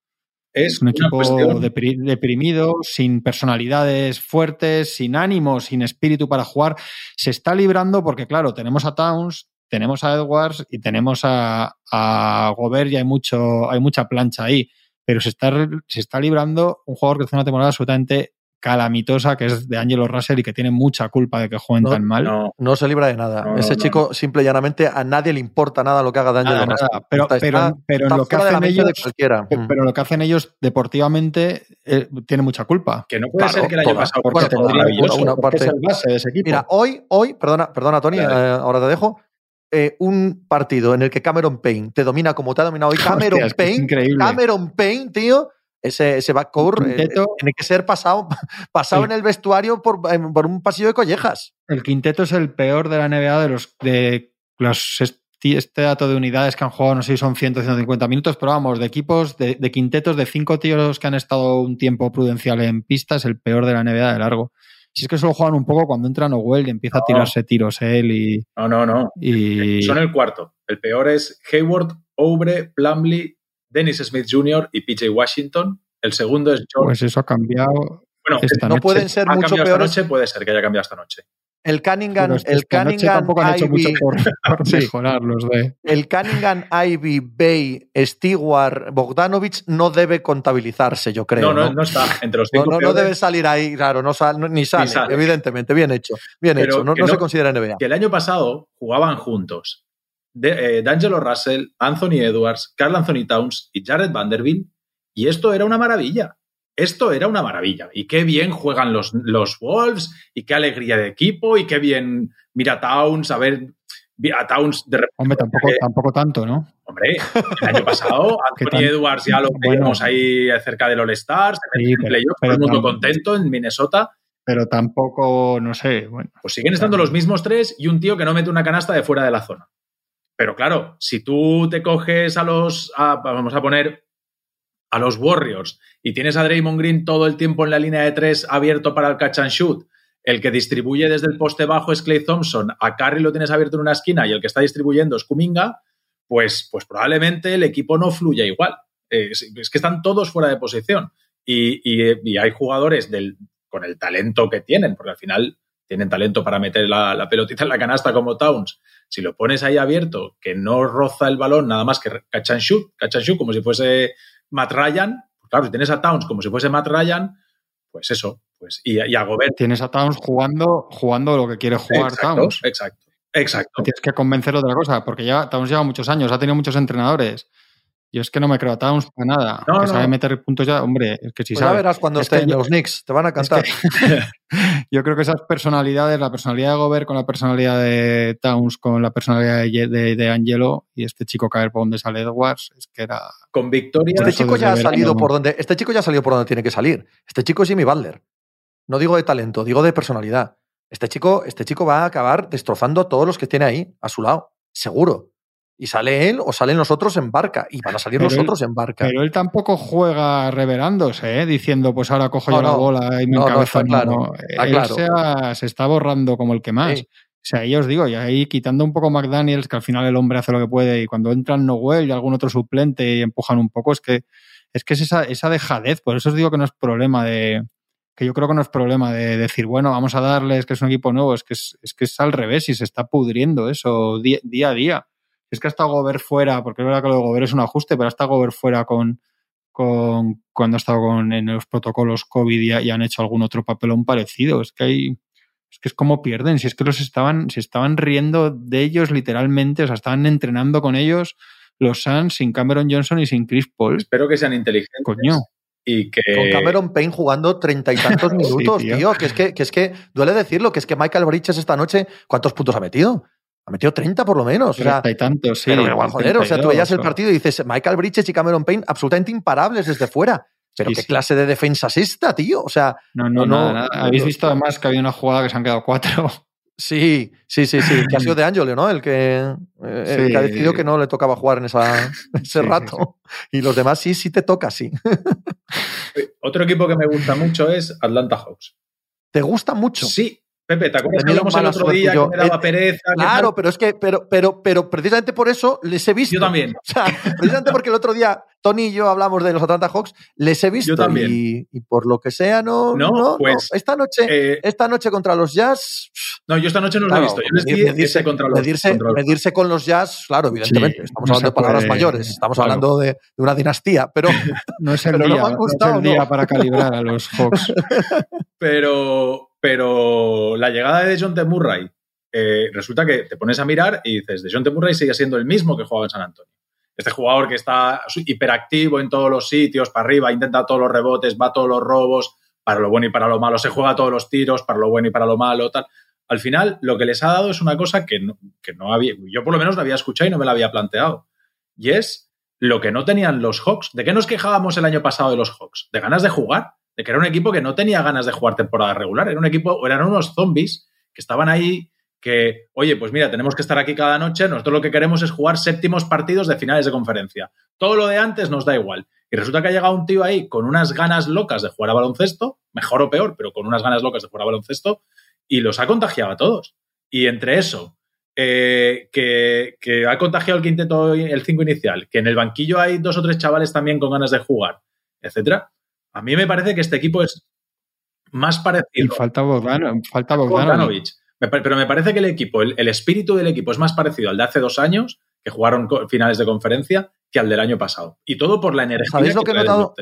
Es un equipo deprimido, sin personalidades fuertes, sin ánimo, sin espíritu para jugar. Se está librando porque, claro, tenemos a Towns, tenemos a Edwards y tenemos a, a Gobert y hay, mucho, hay mucha plancha ahí pero se está, se está librando un jugador que hace una temporada absolutamente calamitosa, que es de Angelo Russell y que tiene mucha culpa de que jueguen no, tan mal. No, no, se libra de nada. No, Ese chico, simple y llanamente, a nadie le importa nada lo que haga de Angelo Russell. Nada. Pero, está, pero, está, pero en lo que hacen ellos, pero, pero, lo que hacen ellos deportivamente eh, tiene mucha culpa. Que no puede claro, ser que el año toda, pasado bueno, una, una parte, es el base de ese equipo. Mira, hoy, hoy, perdona, perdona Tony, eh, ahora te dejo. Eh, un partido en el que Cameron Payne te domina como te ha dominado hoy Cameron Hostia, Payne, Cameron Payne, tío, ese, ese backcourt eh, tiene que ser pasado, pasado en el vestuario por, por, un pasillo de collejas. El quinteto es el peor de la NBA de los de los este dato de unidades que han jugado, no sé si son 100 150 minutos, pero vamos, de equipos, de, de, quintetos de cinco tíos que han estado un tiempo prudencial en pista, es el peor de la NBA de largo. Si es que solo juegan un poco cuando entra Noel y empieza no. a tirarse tiros él y. No, no, no. Y... Son el cuarto. El peor es Hayward, Obre, Plumlee, Dennis Smith Jr. y PJ Washington. El segundo es George. Pues eso ha cambiado. Bueno, no noche. pueden ser ¿Ha mucho peores. esta noche? Puede ser que haya cambiado esta noche. el Cunningham, el esta Cunningham tampoco han hecho mucho Ivy, por, por Sí. mejorar los de. el Cunningham, Ivy, Bay, Stewart, Bogdanovich no debe contabilizarse, yo creo. no, no, ¿no? no está entre los No, cinco no, no debe salir ahí, claro, no sal- no- ni, sale, sale. evidentemente, bien hecho, bien Pero hecho, no, no se no- considera NBA. que el año pasado jugaban juntos de, eh, D'Angelo Russell, Anthony Edwards, Carl Anthony Towns y Jared Vanderbilt, y esto era una maravilla. Esto era una maravilla. Y qué bien juegan los, los Wolves, y qué alegría de equipo, y qué bien mira a Towns, a ver, a Towns de repente. Hombre, tampoco, Eh, tampoco tanto, ¿no? Hombre, el año pasado ¿Qué Anthony? Edwards ya lo Bueno. veíamos ahí cerca del All-Stars, Sí, en pero- playoff, todo pero el mundo contento en Minnesota. Pero tampoco, no sé. Bueno, Pues siguen estando los mismos tres y un tío que no mete una canasta de fuera de la zona. Pero claro, si tú te coges a los, a- vamos a poner, a los Warriors y tienes a Draymond Green todo el tiempo en la línea de tres abierto para el catch and shoot, el que distribuye desde el poste bajo es Clay Thompson, a Curry lo tienes abierto en una esquina y el que está distribuyendo es Kuminga, pues, pues probablemente el equipo no fluya igual. Eh, Es, que están todos fuera de posición y, y- y hay jugadores del, con el talento que tienen, porque al final tienen talento para meter la, la pelotita en la canasta como Towns. Si lo pones ahí abierto, que no roza el balón nada más que catch and shoot, catch and shoot como si fuese Matt Ryan, pues claro, si tienes a Towns como si fuese Matt Ryan, pues eso, pues y, y a Gobert. tienes a Towns jugando, jugando lo que quiere jugar exacto, Towns. exacto, exacto. Tienes que convencerlo de otra cosa, porque ya Towns lleva muchos años, ha tenido muchos entrenadores. Yo es que no me creo a Towns para nada. No, que no. sabe meter puntos ya, hombre, es que si Pues ya sabe. verás cuando estén yo- los Knicks, te van a Es cantar. que yo creo que esas personalidades, la personalidad de Gobert con la personalidad de Towns, con la personalidad de, Ye- de, de Angelo y este chico ver por dónde sale Edwards, es que era. Con victoria. Este chico ya ha salido verano. por donde. Este chico ya ha salido por donde tiene que salir. Este chico es Jimmy Butler. No digo de talento, digo de personalidad. Este chico, este chico va a acabar destrozando a todos los que tiene ahí, a su lado, seguro. Y sale él o salen los otros en barca. Y van a salir Pero los él- otros en barca. Pero él tampoco juega revelándose, ¿eh? diciendo, pues ahora cojo No, yo la bola y me No, está claro, está él claro. se, está borrando como el que más. Sí. O sea, ahí os digo, y ahí quitando un poco McDaniels, que al final el hombre hace lo que puede, y cuando entran Noel y algún otro suplente y empujan un poco, es que es, que es esa, esa dejadez. Por eso os digo que no es problema de. que yo creo que no es problema de decir, bueno, vamos a darles que es un equipo nuevo, es que es, es que es al revés y se está pudriendo eso día, día a día. Es que hasta Gobert fuera, porque es verdad que lo de Gobert es un ajuste, pero hasta Gobert fuera con, con cuando ha estado con, en los protocolos COVID y, y han hecho algún otro papelón parecido. Es que hay, es que es como pierden, si es que los estaban, se estaban riendo de ellos literalmente, o sea, estaban entrenando con ellos los Suns sin Cameron Johnson y sin Chris Paul. Espero que sean inteligentes. Coño. Y que. Con Cameron Payne jugando treinta y tantos Sí, minutos, tío. tío. Que es que, que es que duele decirlo, que es que Michael Bridges esta noche, ¿cuántos puntos ha metido? Ha metido 30 por lo menos. O sea, y tantos, sí. pero igual, joder, o sea, tú veías el 32, partido y dices, Michael Bridges y Cameron Payne absolutamente imparables desde fuera. Pero Sí, qué sí. clase de defensa es esta, tío. O sea, No, no, No, nada, Habéis no. visto además que había una jugada que se han quedado cuatro. sí, sí, sí, sí. Que ha sido de Angelo, ¿no? El que, eh, el Sí. que ha decidido que no le tocaba jugar en esa, ese Sí, rato. Y los demás sí, sí te toca, sí. Otro equipo que me gusta mucho es Atlanta Hawks. ¿Te gusta mucho? Sí, Pepe, ¿te acuerdas que hablamos el otro día yo. que me daba Eh, pereza? Claro, pero es que, pero, pero, pero precisamente por eso les he visto. Yo también. O sea, precisamente porque el otro día Tony y yo hablamos de los Atlanta Hawks, les he visto. Yo también. Y, y por lo que sea, no. No, No, no. pues, Esta noche, Eh, esta noche contra los Jazz. no, yo esta noche no lo he claro, visto. Yo les medir- di medirse, ese contra los, medirse, contra los- medirse con los Jazz, claro, evidentemente. Sí, estamos no hablando de palabras puede- mayores, estamos claro. hablando de, de una dinastía, pero No es el Pero no día, me han no gustado, es el día no. para calibrar a los Hawks. Pero, pero la llegada de John T. Murray, eh, resulta que te pones a mirar y dices, de John. Murray sigue siendo el mismo que jugaba en San Antonio. Este jugador que está hiperactivo en todos los sitios, para arriba, intenta todos los rebotes, va a todos los robos, para lo bueno y para lo malo, se juega todos los tiros, para lo bueno y para lo malo, tal. Al final, lo que les ha dado es una cosa que no, que no había, yo por lo menos no había escuchado y no me la había planteado. Y es lo que no tenían los Hawks. ¿De qué nos quejábamos el año pasado de los Hawks? De ganas de jugar, de que era un equipo que no tenía ganas de jugar temporada regular. Era un equipo, eran unos zombies que estaban ahí, que, oye, pues mira, tenemos que estar aquí cada noche, nosotros lo que queremos es jugar séptimos partidos de finales de conferencia. Todo lo de antes nos da igual. Y resulta que ha llegado un tío ahí con unas ganas locas de jugar a baloncesto, mejor o peor, pero con unas ganas locas de jugar a baloncesto, y los ha contagiado a todos. Y entre eso, eh, que, que ha contagiado el quinteto, el cinco inicial, que en el banquillo hay dos o tres chavales también con ganas de jugar, etcétera. A mí me parece que este equipo es más Y parecido falta Bogdanovic. Falta a Bogdanovic. Pero me parece que el equipo, el, espíritu del equipo es más parecido al de hace dos años, que jugaron finales de conferencia, que al del año pasado. Y todo por la energía lo que, he notado?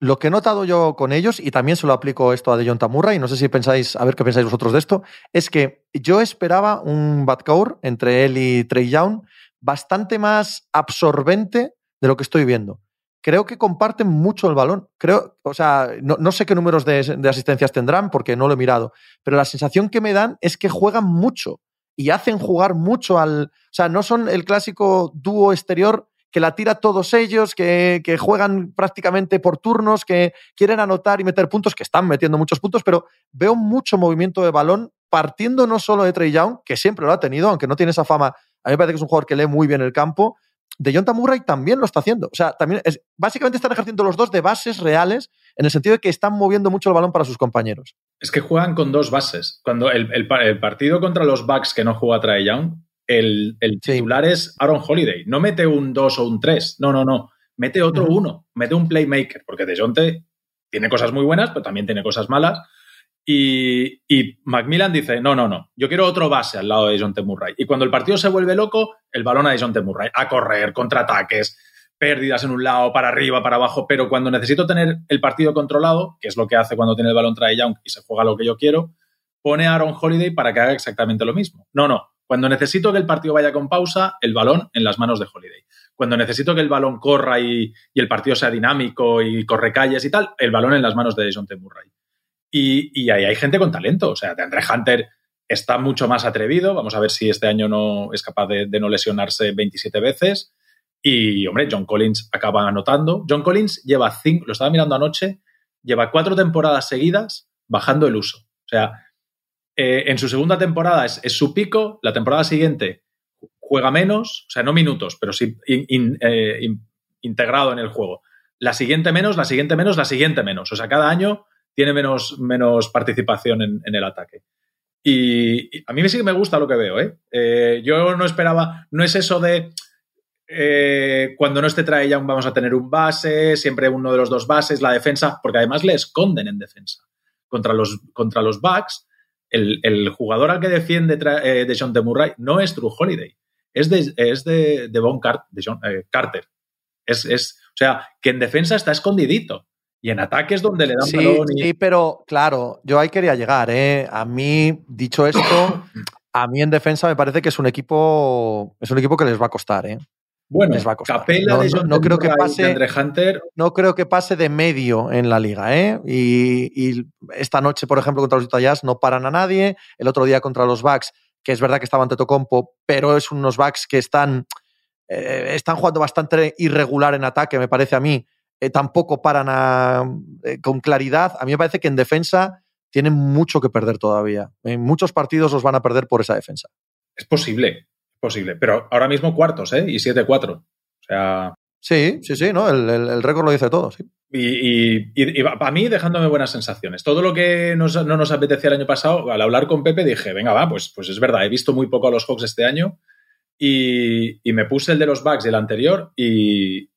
Lo que he notado yo con ellos, y también se lo aplico esto a De Jong Tamurra, y no sé si pensáis, a ver qué pensáis vosotros de esto, es que yo esperaba un backcourt entre él y Trey Young bastante más absorbente de lo que estoy viendo. Creo que comparten mucho el balón. Creo, o sea, no, sé qué números de, de, asistencias tendrán porque no lo he mirado, pero la sensación que me dan es que juegan mucho y hacen jugar mucho al. O sea, no son el clásico dúo exterior que la tira todos ellos, que, que, juegan prácticamente por turnos, que quieren anotar y meter puntos, que están metiendo muchos puntos, pero veo mucho movimiento de balón partiendo no solo de Trey Young, que siempre lo ha tenido, aunque no tiene esa fama a mí me parece que es un jugador que lee muy bien el campo. De John Murray también lo está haciendo. O sea, también es, básicamente están ejerciendo los dos de bases reales en el sentido de que están moviendo mucho el balón para sus compañeros. Es que juegan con dos bases. Cuando el, partido contra los Bucks que no juega Trae Young, el, titular es Aaron Holiday. No mete un 2 o un 3. No, no, no. Mete otro 1. Mete un playmaker. Porque De Jonte tiene cosas muy buenas, pero también tiene cosas malas. Y, Macmillan dice, no, no, no, yo quiero otro base al lado de John T. Murray. Y cuando el partido se vuelve loco, el balón a John T. Murray, a correr, contraataques, pérdidas en un lado, para arriba, para abajo, pero cuando necesito tener el partido controlado, que es lo que hace cuando tiene el balón trae Young y se juega lo que yo quiero, pone a Aaron Holiday para que haga exactamente lo mismo. No, no, cuando necesito que el partido vaya con pausa, el balón en las manos de Holiday. Cuando necesito que el balón corra y, el partido sea dinámico y corre calles y tal, el balón en las manos de John T. Murray. Y, ahí hay gente con talento. O sea, de Andre Hunter está mucho más atrevido. Vamos a ver si este año no es capaz de, no lesionarse 27 veces. Y, hombre, John Collins acaba anotando. John Collins lleva cinco, lo estaba mirando anoche, lleva cuatro temporadas seguidas bajando el uso. O sea, eh, en su segunda temporada es, su pico, la temporada siguiente juega menos, o sea, no minutos, pero sí eh, integrado en el juego. La siguiente menos, la siguiente menos, la siguiente menos. O sea, cada año tiene menos, menos participación en, el ataque. Y, a mí sí que me gusta lo que veo. ¿eh? ¿eh? yo no esperaba, no es eso de eh, cuando no esté trae Young vamos a tener un base, siempre uno de los dos bases, la defensa, porque además le esconden en defensa. Contra los, contra los backs, el, jugador al que defiende eh, de John de Murray no es True Holiday, es de, es de, de Carter. Es, es, o sea, que en defensa está escondidito. Y en ataques donde le dan sí, balón. Sí, pero claro, yo ahí quería llegar. ¿eh? A mí, dicho esto, a mí en defensa me parece que es un equipo, es un equipo que les va a costar. ¿eh? Bueno, les va a costar. Capela de no, creo que pase, Hunter. No creo que pase de medio en la liga. ¿eh? Y, esta noche, por ejemplo, contra los Utah Jazz no paran a nadie. El otro día contra los Bucks, que es verdad que estaban Compo, pero es unos Bucks que están, eh, están jugando bastante irregular en ataque, me parece a mí eh, tampoco paran eh, con claridad. A mí me parece que en defensa tienen mucho que perder todavía. En muchos partidos los van a perder por esa defensa. Es posible, es posible. Pero ahora mismo cuartos, ¿eh? Y 7-4. O sea. Sí, sí, sí, ¿no? El, récord lo dice todo, sí. Y, y, para mí dejándome buenas sensaciones. Todo lo que no nos apetecía el año pasado, al hablar con Pepe dije, venga, va, pues, pues es verdad, he visto muy poco a los Hawks este año y, me puse el de los Bucks del anterior y,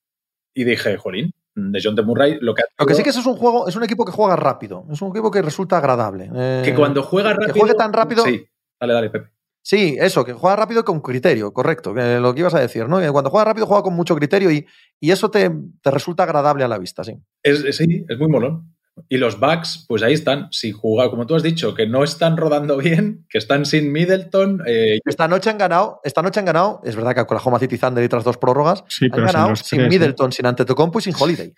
dije, jolín, de John de Murray, lo que Lo que sí que es un juego, es un equipo que juega rápido, es un equipo que resulta agradable. que eh, cuando juega rápido. Que juegue tan rápido. Sí, dale, dale, Pepe. Sí, eso, que juega rápido con criterio, correcto, lo que ibas a decir, ¿no? cuando juega rápido juega con mucho criterio y, y eso te, te, resulta agradable a la vista, sí. Es, sí, es muy molón. Y los backs, pues ahí están. Si juega, como tú has dicho, que no están rodando bien, que están sin Middleton. Eh, esta noche han ganado, esta noche han ganado, es verdad que Oklahoma City Thunder y tras dos prórrogas, han ganado sin. Middleton, sin Antetokounmpo y sin Holiday.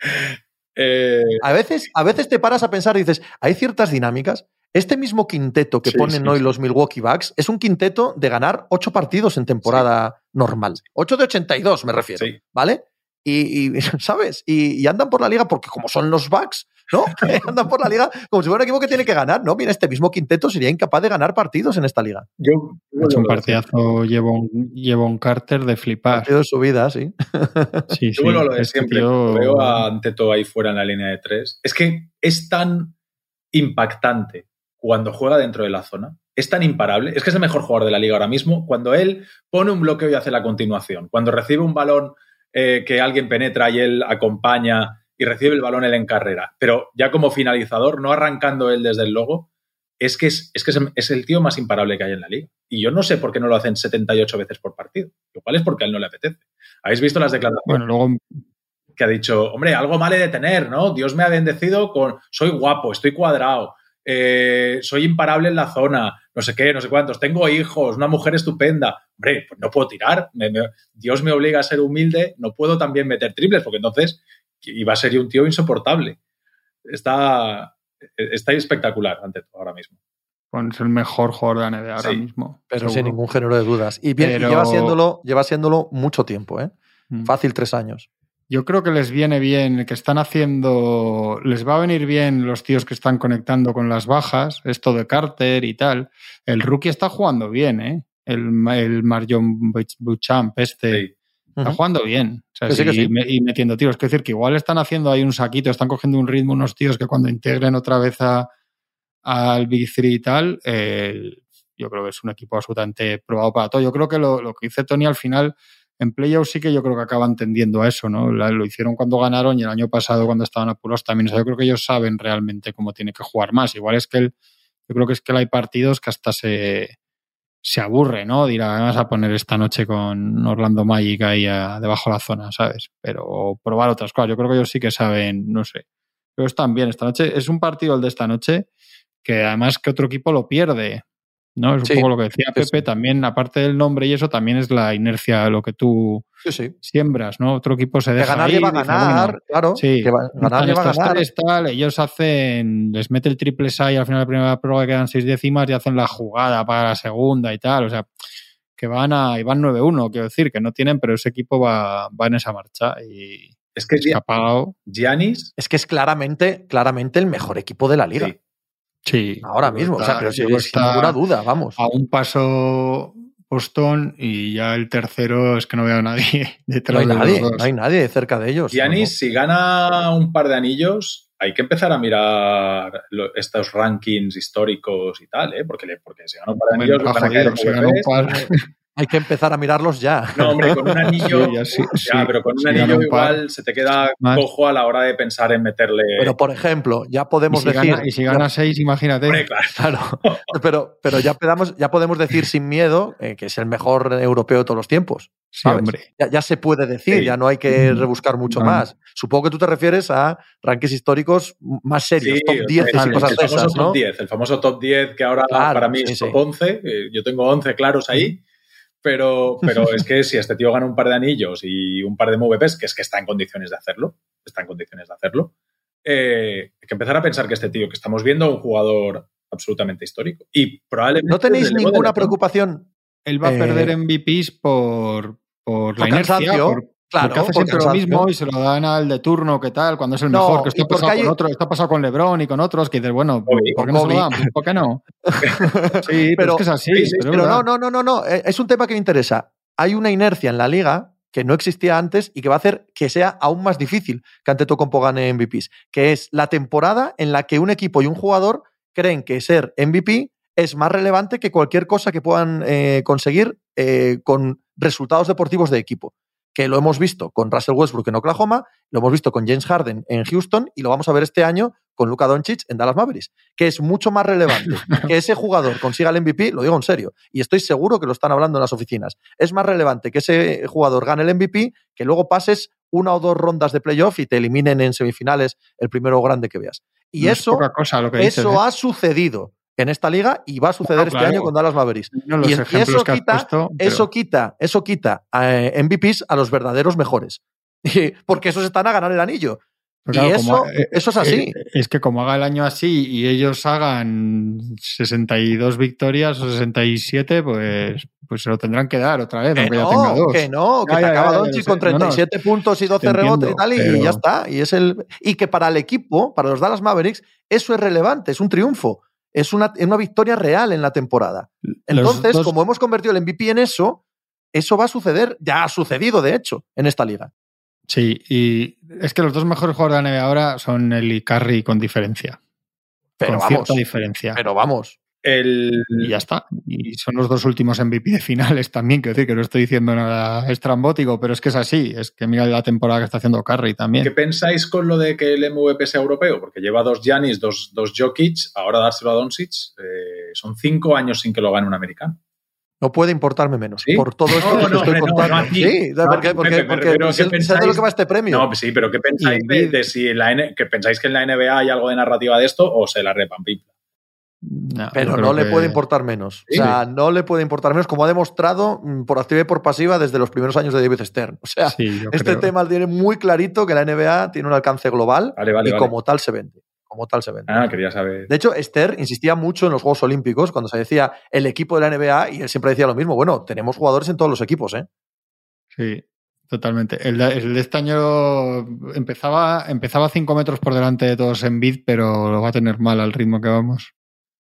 Eh, a, veces, a veces te paras a pensar y dices, hay ciertas dinámicas. Este mismo quinteto que ponen hoy los Milwaukee Bucks es un quinteto de ganar ocho partidos en temporada normal. Ocho de 82 me refiero, ¿vale? Y, ¿sabes? Y, andan por la liga porque como son los Bucks, ¿no? andan por la liga como si fuera un equipo que tiene que ganar, ¿no? Mira, este mismo quinteto sería incapaz de ganar partidos en esta liga. Yo, he hecho un partidazo, llevo un, llevo un Carter de flipar. Partido de su vida, sí. sí, sí. lo de este siempre. Veo a Anteto ahí fuera en la línea de tres. Es que es tan impactante cuando juega dentro de la zona. Es tan imparable. Es que es el mejor jugador de la liga ahora mismo. Cuando él pone un bloqueo y hace la continuación. Cuando recibe un balón eh, que alguien penetra y él acompaña y recibe el balón él en carrera. Pero ya como finalizador, no arrancando él desde el logo, es que es, es que es, el tío más imparable que hay en la liga. Y yo no sé por qué no lo hacen 78 veces por partido. Lo cual es porque a él no le apetece. ¿Habéis visto las declaraciones? Bueno, luego que ha dicho, hombre, algo mal he de tener, ¿no? Dios me ha bendecido con, soy guapo, estoy cuadrado, eh, soy imparable en la zona, no sé qué, no sé cuántos, tengo hijos, una mujer estupenda. Hombre, pues no puedo tirar, Dios me obliga a ser humilde, no puedo también meter triples, porque entonces iba a ser un tío insoportable. Está, está espectacular ante todo ahora mismo. es el mejor jugador de la NBA ahora mismo. Pero sin ningún género de dudas. Y, bien, lleva, siéndolo, lleva siéndolo mucho tiempo, ¿eh? Mm. Fácil tres años. Yo creo que les viene bien, que están haciendo, les va a venir bien los tíos que están conectando con las bajas, esto de Carter y tal. El rookie está jugando bien, ¿eh? El, el Marion Buchamp, este, está jugando bien. Y metiendo tiros. Es decir, que igual están haciendo ahí un saquito, están cogiendo un ritmo unos tíos que cuando integren otra vez a, al Big Three y tal, yo creo que es un equipo absolutamente probado para todo. Yo creo que lo, lo que dice Tony al final en playoffs sí que yo creo que acaban tendiendo a eso, ¿no? Lo hicieron cuando ganaron y el año pasado cuando estaban apuros también. O sea, yo creo que ellos saben realmente cómo tiene que jugar más. Igual es que yo creo que es que hay partidos que hasta se, se aburre, ¿no? Dirá, vamos a poner esta noche con Orlando Magic ahí debajo de la zona, ¿sabes? Pero probar otras cosas. Yo creo que ellos sí que saben, no sé. Pero están bien esta noche. Es un partido el de esta noche que además que otro equipo lo pierde. ¿No? Es un poco lo que decía Pepe, también, aparte del nombre y eso, también es la inercia, lo que tú siembras, ¿no? Otro equipo se deja. Que ganar lleva a ganar, claro. Sí, que ganar lleva a ganar. tal, ellos hacen, les mete el triple 6 y al final de la primera prueba quedan seis décimas y hacen la jugada para la segunda y tal, o sea, que van a, y van 9-1, quiero decir, que no tienen, pero ese equipo va, va en esa marcha y. Es que Giannis. Es que es claramente, claramente el mejor equipo de la liga. Sí. Ahora mismo, o sea, pero sin ninguna duda, vamos. A un paso Boston y ya el tercero es que no veo a nadie detrás no hay nadie, No hay nadie cerca de ellos. Giannis, si gana un par de anillos, hay que empezar a mirar estos rankings históricos y tal, ¿eh? Porque, porque si gana un par de anillos, van a caer hay que empezar a mirarlos ya. No, hombre, con un anillo. ya, pero con un anillo igual se te queda cojo a la hora de pensar en meterle. Pero por ejemplo, ya podemos decir. y si gana seis, imagínate. claro. pero, pero ya, podemos, ya podemos decir sin miedo eh, que es el mejor europeo de todos los tiempos. Sí, hombre. Ya, se puede decir, ya no hay que mm, rebuscar mucho más. Supongo que tú te refieres a rankings históricos más serios, top 10 y cosas el, famoso top 10, el famoso top 10 que ahora para mí es top 11. Eh, yo tengo 11 claros ahí. Pero, pero es que si este tío gana un par de anillos y un par de MVPs, que es que está en condiciones de hacerlo, está en condiciones de hacerlo, eh, hay que empezar a pensar que este tío que estamos viendo es un jugador absolutamente histórico. Y probablemente. ¿No tenéis ninguna preocupación? Él va a perder eh, MVPs por, por la inercia, por, Claro, porque hace siempre lo mismo y se lo dan al de turno, ¿qué tal? Cuando es el mejor, que está pasado, con otro, está pasado con LeBron y con otros, que dices, bueno, ¿por qué no se lo dan? ¿Por qué no? sí, pero, es que es así. pero, no, no, no, no, no. Eh, es un tema que me interesa. Hay una inercia en la liga que no existía antes y que va a hacer que sea aún más difícil que ante Tocompo gane MVPs, que es la temporada en la que un equipo y un jugador creen que ser MVP es más relevante que cualquier cosa que puedan eh, conseguir eh, con resultados deportivos de equipo que lo hemos visto con Russell Westbrook en Oklahoma, lo hemos visto con James Harden en Houston y lo vamos a ver este año con Luka Doncic en Dallas Mavericks, que es mucho más relevante que ese jugador consiga el MVP, lo digo en serio, y estoy seguro que lo están hablando en las oficinas. Es más relevante que ese jugador gane el MVP que luego pases una o dos rondas de playoff y te eliminen en semifinales el primero grande que veas. Y eso, eso ¿eh? ha sucedido en esta liga y va a suceder este año con Dallas Mavericks. y, eso, quita, eso quita, eso quita a MVPs a los verdaderos mejores. Porque esos están a ganar el anillo. y eso, eh, eso es así. Eh, es que como haga el año así y ellos hagan 62 victorias o 67, pues, pues se lo tendrán que dar otra vez, que no, Que no, que te acaba Doncic con 37 puntos y 12 rebotes y tal, y, ya está. Y, es el, y que para el equipo, para los Dallas Mavericks, eso es relevante, es un triunfo es una, una victoria real en la temporada. Entonces, como hemos convertido el MVP en eso, eso va a suceder, ya ha sucedido de hecho en esta liga. Sí, y es que los dos mejores jugadores de la NBA ahora son el y Curry con diferencia. Pero con vamos, cierta diferencia. Pero vamos. El... Y ya está. Y son los dos últimos MVP de finales también. Quiero decir que no estoy diciendo nada estrambótico, pero es que es así. Es que mira la temporada que está haciendo Curry también. ¿Qué pensáis con lo de que el MVP sea europeo? Porque lleva dos Giannis, dos, dos Jokic, ahora dárselo a Doncic. Eh, son cinco años sin que lo gane un americano. No puede importarme menos. ¿Sí? Por todo esto No, que no, estoy hombre, no, contando. no sí, porque, porque, porque, pero ¿qué sé- sé de pensáis? lo que va este premio. No, sí, pero ¿qué pensáis Y de, de si en la N- que pensáis que en la NBA hay algo de narrativa de esto o se la repan? No, Pero no le que- puede importar menos. Sí. O sea, no le puede importar menos, como ha demostrado mm, por activa y por pasiva desde los primeros años de David Stern. O sea, Sí, este creo. tema tiene muy clarito que la NBA tiene un alcance global Vale, vale, y vale. como tal se vende. Como tal se vende. Ah, quería saber. De hecho, Esther insistía mucho en los Juegos Olímpicos cuando se decía el equipo de la NBA y él siempre decía lo mismo. Bueno, tenemos jugadores en todos los equipos, ¿eh? Sí, totalmente. El de, el de este año empezaba, empezaba cinco metros por delante de todos en bid, pero lo va a tener mal al ritmo que vamos.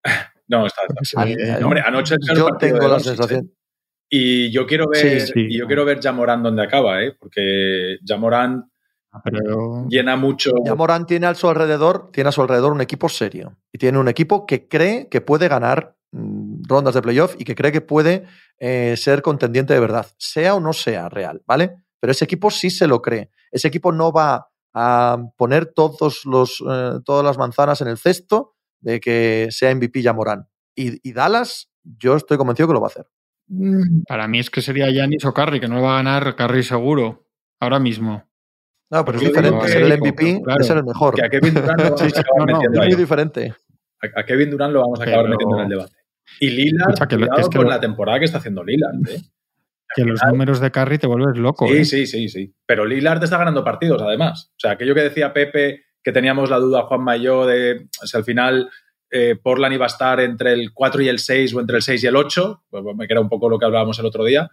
No, está. Ah, eh, Hombre, anoche el Yo partido tengo de la Doncic, sensación. ¿eh? Y yo quiero ver, Sí, yo quiero ver Jamorán donde acaba, ¿eh? Porque Jamorán pero llena mucho. Ya Morán tiene a su alrededor, tiene a su alrededor un equipo serio. Y tiene un equipo que cree que puede ganar mm, rondas de playoff y que cree que puede eh, ser contendiente de verdad, sea o no sea real, ¿vale? Pero ese equipo sí se lo cree. Ese equipo no va a poner todos los, eh, todas las manzanas en el cesto de que sea MVP ya Morán. Y, y Dallas, yo estoy convencido que lo va a hacer. para mí es que sería Yanis o Curry, que no lo va a ganar Curry seguro, ahora mismo. No, pero es diferente. que- Ser el MVP claro, es ser el mejor. Que a Kevin Durant lo vamos Sí, a acabar no, no, metiendo Es ahí. muy diferente. A, Kevin Durant lo vamos a acabar Pero- metiendo en el debate. Y cuidado es que con lo- la temporada que está haciendo Lillard, ¿eh? Que los números de Curry te vuelves loco. Sí, ¿eh? sí, sí, sí. Pero Lillard está ganando partidos, además. O sea, aquello que decía Pepe, que teníamos la duda, Juan Mayo, de si al final eh, Portland iba a estar entre el 4 y el 6 o entre el 6 y el 8, pues me queda un poco lo que hablábamos el otro día.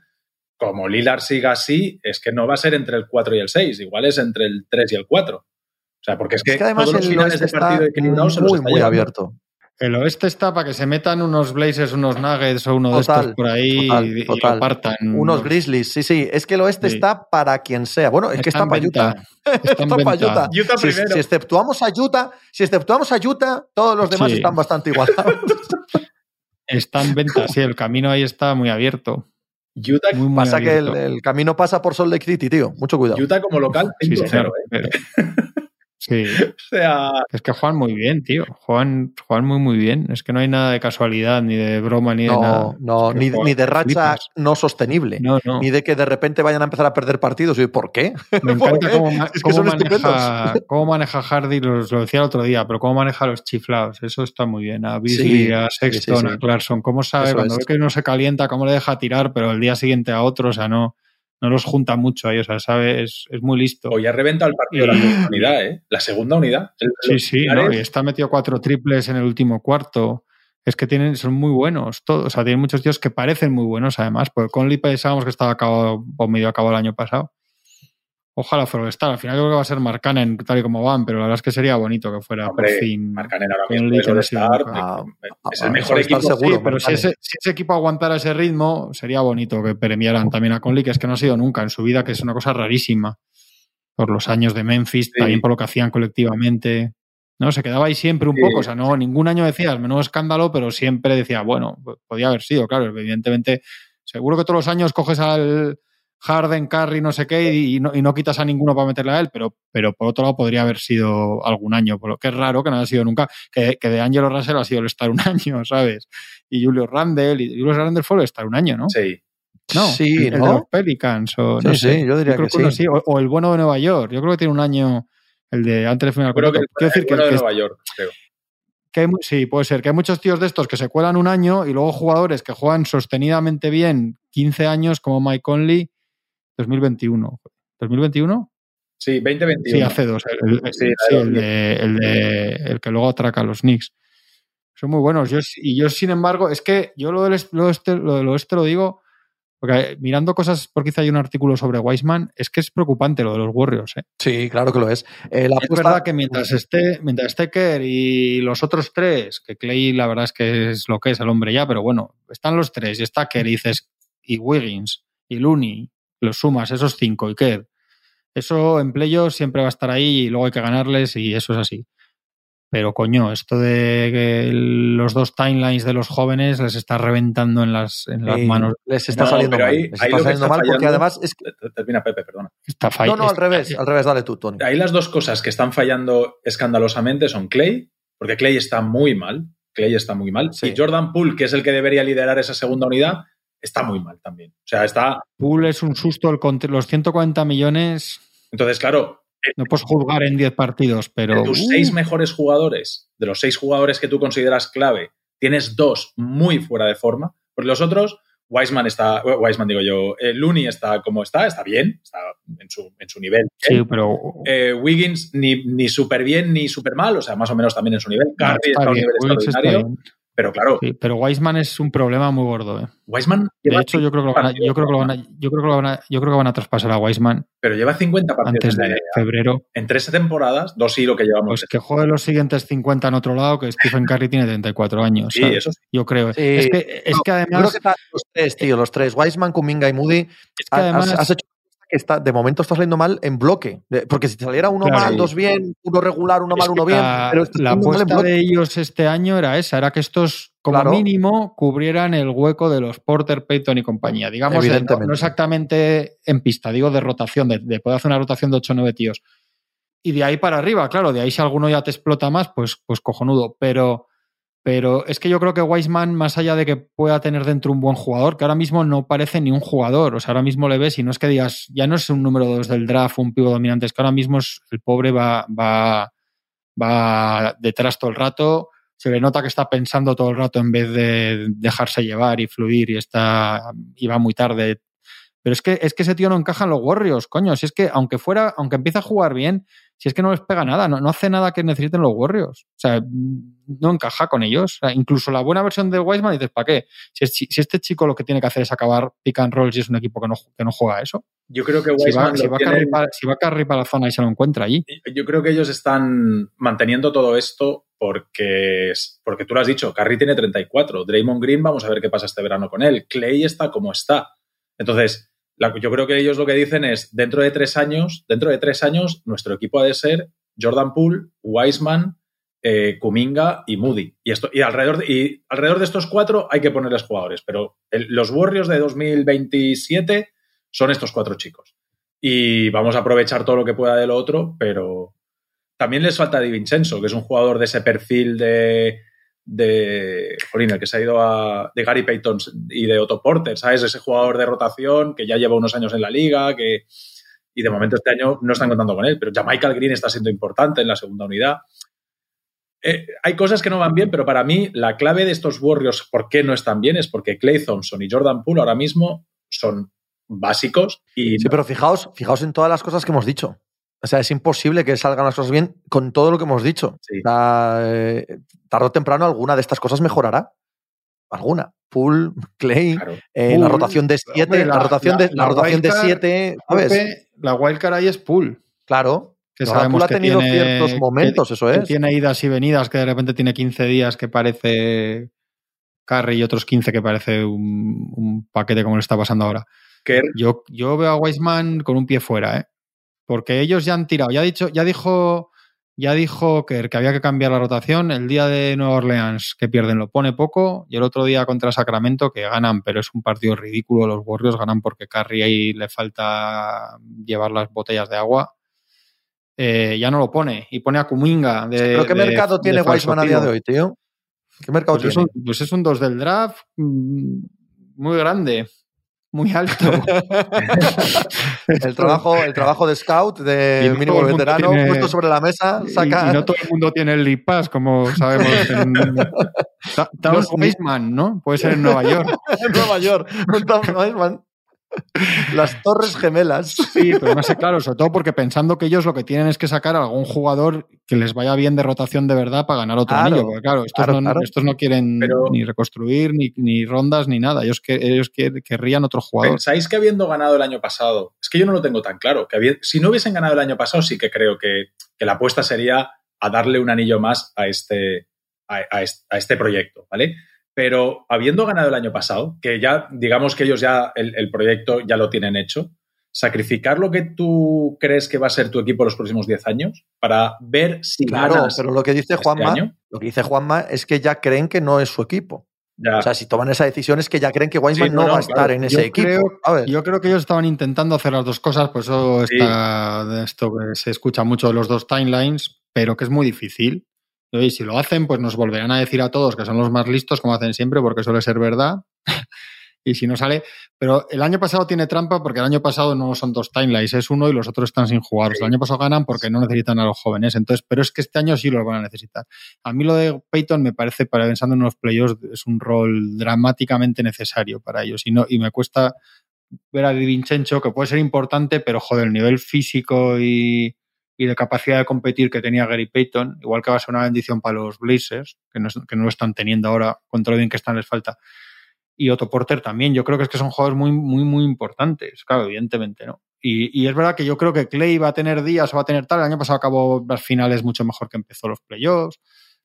Como Lillard siga así, es que no va a ser entre el 4 y el 6, igual es entre el 3 y el 4. O sea, porque es que, Es que además todos los finales de partido equilibrados se los muy, está muy abierto. El oeste está para que se metan unos Blazers, unos Nuggets o uno de estos por ahí total, y, lo partan. Unos Grizzlies, sí, sí. Es que el oeste Sí. está para quien sea. Bueno, es que está para Utah. Está para. Utah. Utah Si, primero. si exceptuamos a Utah, si exceptuamos a Utah, todos los demás Sí. están bastante igualados. Está en venta, sí, el camino ahí está muy abierto. Utah, Muy, muy pasa que el, camino pasa por Salt Lake City, tío. Mucho cuidado. Utah como local, Sí, 5-0, señor. ¿eh? Sí, O sea, es que juegan muy bien, tío. Juegan, juegan muy, muy bien. Es que no hay nada de casualidad, ni de broma, ni de nada. No, no, Es que ni, juegan- ni de racha flipas. no sostenible. No, no. Ni de que de repente vayan a empezar a perder partidos. Y, ¿Por qué? Me ¿Por encanta cómo, Es cómo maneja, cómo maneja Hardy, lo, lo decía el otro día, pero cómo maneja los chiflados. Eso está muy bien. A Beasley, Sí, a Sexton, sí, sí. a Clarkson. Cómo sabe Eso cuando es. ve que uno se calienta, cómo le deja tirar, pero el día siguiente a otro, o sea, no, no los junta mucho ahí. O sea, sabe, es, es muy listo. hoy ha reventado el partido de la Y- segunda unidad, ¿eh? La segunda unidad. El- Sí, sí, ¿no? y está metido cuatro triples en el último cuarto. Es que tienen, son muy buenos todos. O sea, tienen muchos tíos que parecen muy buenos, además. Porque Conley pensábamos que estaba acabado, o medio acabado el año pasado. Ojalá fuera estar. Al final yo creo que va a ser Marcanen tal y como van, pero la verdad es que sería bonito que fuera Hombre, por fin. Marcanen ahora Conley, mismo es. Ah, es ah, el mejor All Star equipo. seguro. Sí, pero si ese, si ese equipo aguantara ese ritmo, sería bonito que premiaran también a Conley, que es que no ha sido nunca en su vida, que es una cosa rarísima. Por los años de Memphis, Sí. también por lo que hacían colectivamente. No, se quedaba ahí siempre un Sí. poco. O sea, no, ningún año decías menudo escándalo, pero siempre decía, bueno, podía haber sido, claro, evidentemente. Seguro que todos los años coges al Harden, Curry, no sé qué, y no, y no quitas a ninguno para meterle a él, pero, pero por otro lado podría haber sido algún año, por lo que es raro que no haya sido nunca, que, que de Angelo Russell ha sido el estar un año, ¿sabes? Y Julio Randle, y Julio Randle fue el estar un año, ¿no? Sí. No, Sí, el de ¿no? los Pelicans, o no sé. sí, yo diría creo que uno sí. sí, O, o el bueno de Nueva York, yo creo que tiene un año, el de antes del final. Creo que contrato. Quiero decir el que, bueno de que- Nueva York, creo. que hay mu- sí, puede ser, que hay muchos tíos de estos que se cuelan un año y luego jugadores que juegan sostenidamente bien 15 años, como Mike Conley, 2021. ¿2021? Sí, 2021. Sí, hace dos. El, el- Sí, sí, el, de- el de- el que luego atraca a los Knicks. Son muy buenos. Yo, y yo, sin embargo, es que yo lo del, lo este, lo del oeste lo digo porque mirando cosas, porque hice hay un artículo sobre Wiseman, es que es preocupante lo de los Warriors. ¿eh? Sí, claro que lo es. Eh, la Es apuesta- verdad que mientras esté, mientras esté Kerr y los otros tres, que Clay la verdad es que es lo que es el hombre ya, pero bueno, están los tres y está Kerr y dices, y Wiggins y Looney, los sumas, esos cinco y Kerr. Eso en playoffs siempre va a estar ahí y luego hay que ganarles y eso es así. Pero coño, esto de que los dos timelines de los jóvenes les está reventando en las, en las manos. Les está saliendo mal. les está saliendo mal porque además es que... Termina Pepe, perdona. Está no, no, al revés, al revés, dale tú, Tony. Ahí las dos cosas que están fallando escandalosamente son Clay, porque Clay está muy mal, Clay está muy mal, y Jordan Poole, que es el que debería liderar esa segunda unidad, está muy mal también. O sea, está... Poole es un susto, el, los 140 millones... Entonces, claro, no puedes juzgar en 10 partidos, pero. De tus seis mejores jugadores, de los seis jugadores que tú consideras clave, tienes dos muy fuera de forma, porque los otros, Wiseman está, Wiseman digo yo, eh, Looney está como está, está bien, está en su, en su nivel. Sí, pero. Eh, Wiggins ni, ni súper bien ni súper mal, o sea, más o menos también en su nivel. Carly está, a un nivel extraordinario. Pero claro. Sí, pero Wiseman es un problema muy gordo. ¿eh? Wiseman. De hecho, yo creo que lo van a, yo creo que lo van a, yo creo que lo van a, yo creo que van a traspasar a Wiseman. Pero lleva 50 partidos antes de febrero. En tres temporadas, dos sí lo que llevamos. Pues que juegue los siguientes 50 en otro lado, que Stephen Curry tiene 34 años. Sí, eso sí. Yo creo. Sí. Es que, es que además. Yo creo que los tres, tío, los tres. Wiseman, Kuminga y Moody. Es que además, has, has hecho está, de momento está saliendo mal en bloque. Porque si saliera uno claro, mal, dos bien, uno regular, uno mal, uno bien. Pero la apuesta de ellos este año era esa, era que estos, como claro. mínimo, cubrieran el hueco de los Porter, Payton y compañía. Digamos, no, exactamente en pista, digo de rotación, de, de poder hacer una rotación de 8 o 9 tíos. Y de ahí para arriba, claro, de ahí si alguno ya te explota más, pues, pues cojonudo. Pero pero es que yo creo que Wiseman, más allá de que pueda tener dentro un buen jugador, que ahora mismo no parece ni un jugador, o sea, ahora mismo le ves y no es que digas, ya no es un número dos del draft, un pivo dominante, es que ahora mismo es, el pobre va, va, va detrás todo el rato, se le nota que está pensando todo el rato en vez de dejarse llevar y fluir y está y va muy tarde. Pero es que, es que ese tío no encaja en los Warriors, coño. Si es que aunque fuera, aunque empiece a jugar bien, si es que no les pega nada, no, no hace nada que necesiten los Warriors. O sea, no encaja con ellos. O sea, incluso la buena versión de Wiseman dices, ¿para qué? Si, es, si, este chico lo que tiene que hacer es acabar pick and roll y es un equipo que no, que no juega eso. Yo creo que Wiseman. Si va, si va, para, si va a Carry para la zona y se lo encuentra allí. Yo creo que ellos están manteniendo todo esto porque, porque tú lo has dicho, Carry tiene 34. Draymond Green, vamos a ver qué pasa este verano con él. Clay está como está. Entonces, yo creo que ellos lo que dicen es, dentro de tres años, dentro de tres años, nuestro equipo ha de ser Jordan Poole, Wiseman, eh, Kuminga y Moody. Y, esto, y, alrededor de, y alrededor de estos cuatro hay que ponerles jugadores, pero los Warriors de 2027 son estos cuatro chicos. Y vamos a aprovechar todo lo que pueda de lo otro, pero también les falta Di Vincenzo, que es un jugador de ese perfil de, de Jolín, el que se ha ido a, de Gary Payton y de Otto Porter, ¿sabes? Ese jugador de rotación que ya lleva unos años en la liga, que y de momento este año no están contando con él, pero ya Michael Green está siendo importante en la segunda unidad. Eh, hay cosas que no van bien, pero para mí la clave de estos Warriors, ¿por qué no están bien? Es porque Clay Thompson y Jordan Poole ahora mismo son básicos. Y sí, pero fijaos, fijaos en todas las cosas que hemos dicho. O sea, es imposible que salgan las cosas bien con todo lo que hemos dicho. Sí. O sea, eh, tarde o temprano alguna de estas cosas mejorará. Alguna. Pool, Clay, claro. eh, la rotación de 7, la, la, rotación de, la, la rotación de 7, ¿sabes? La wildcard ahí es Pool. Claro. Que no, sabemos ha que tenido tiene, ciertos momentos, que, eso es. Que tiene idas y venidas, que de repente tiene 15 días que parece Carry y otros 15 que parece un, un paquete como le está pasando ahora. ¿Qué? Yo, yo veo a Weisman con un pie fuera, ¿eh? Porque ellos ya han tirado, ya, ha dicho, ya dijo, ya dijo que, que había que cambiar la rotación. El día de Nueva Orleans que pierden lo pone poco y el otro día contra Sacramento que ganan, pero es un partido ridículo. Los Warriors ganan porque Curry ahí le falta llevar las botellas de agua. Eh, ya no lo pone y pone a Kuminga. De, ¿Pero qué de, mercado de tiene Weisman a día de hoy, tío? ¿Qué mercado pues tiene? Es un, pues es un 2 del draft mm, muy grande muy alto. el, trabajo, el trabajo de scout, de no mínimo veterano, tiene... puesto sobre la mesa, saca. Y, y, no todo el mundo tiene el League Pass, como sabemos. En... Tom Weisman, ¿no? Puede ser en Nueva York. en Nueva York, Tom Weisman. Las Torres Gemelas. Sí, pero no sé, claro, sobre todo porque pensando que ellos lo que tienen es que sacar a algún jugador que les vaya bien de rotación de verdad para ganar otro claro, anillo. Porque claro, estos, claro, no, claro. estos no quieren pero, ni reconstruir, ni, ni, rondas, ni nada. Ellos, que, ellos que, querrían otro jugador. ¿Pensáis que habiendo ganado el año pasado? Es que yo no lo tengo tan claro. Que había, si no hubiesen ganado el año pasado, sí que creo que, que la apuesta sería a darle un anillo más a este, a, a este, a este proyecto, ¿vale? Pero habiendo ganado el año pasado, que ya digamos que ellos ya el, el, proyecto ya lo tienen hecho, sacrificar lo que tú crees que va a ser tu equipo los próximos 10 años para ver si Claro, pero lo que dice este Juanma, año. lo que dice Juanma es que ya creen que no es su equipo. Ya. O sea, si toman esa decisión es que ya creen que Weisman Sí, no, no, no, va a estar claro. en Yo ese equipo. Yo creo que ellos estaban intentando hacer las dos cosas, por eso Sí. está esto que se escucha mucho de los dos timelines, pero que es muy difícil. Y si lo hacen, pues nos volverán a decir a todos que son los más listos, como hacen siempre, porque suele ser verdad. y si no sale. Pero el año pasado tiene trampa porque el año pasado no son dos timelines, es uno y los otros están sin jugar. El año pasado ganan porque no necesitan a los jóvenes. Entonces, pero es que este año sí los van a necesitar. A mí lo de Peyton me parece, para pensando en los playoffs, es un rol dramáticamente necesario para ellos. Y, no, y me cuesta ver a Di Vincenzo, que puede ser importante, pero joder, el nivel físico y, y de capacidad de competir que tenía Gary Payton, igual que va a ser una bendición para los Blazers, que no, es- que no lo están teniendo ahora, con todo lo bien que están les falta. Y Otto Porter también, yo creo que es que son jugadores muy, muy, muy importantes, claro, evidentemente, ¿no? Y, y es verdad que yo creo que Clay va a tener días, va a tener tal, el año pasado acabó las finales mucho mejor que empezó los playoffs,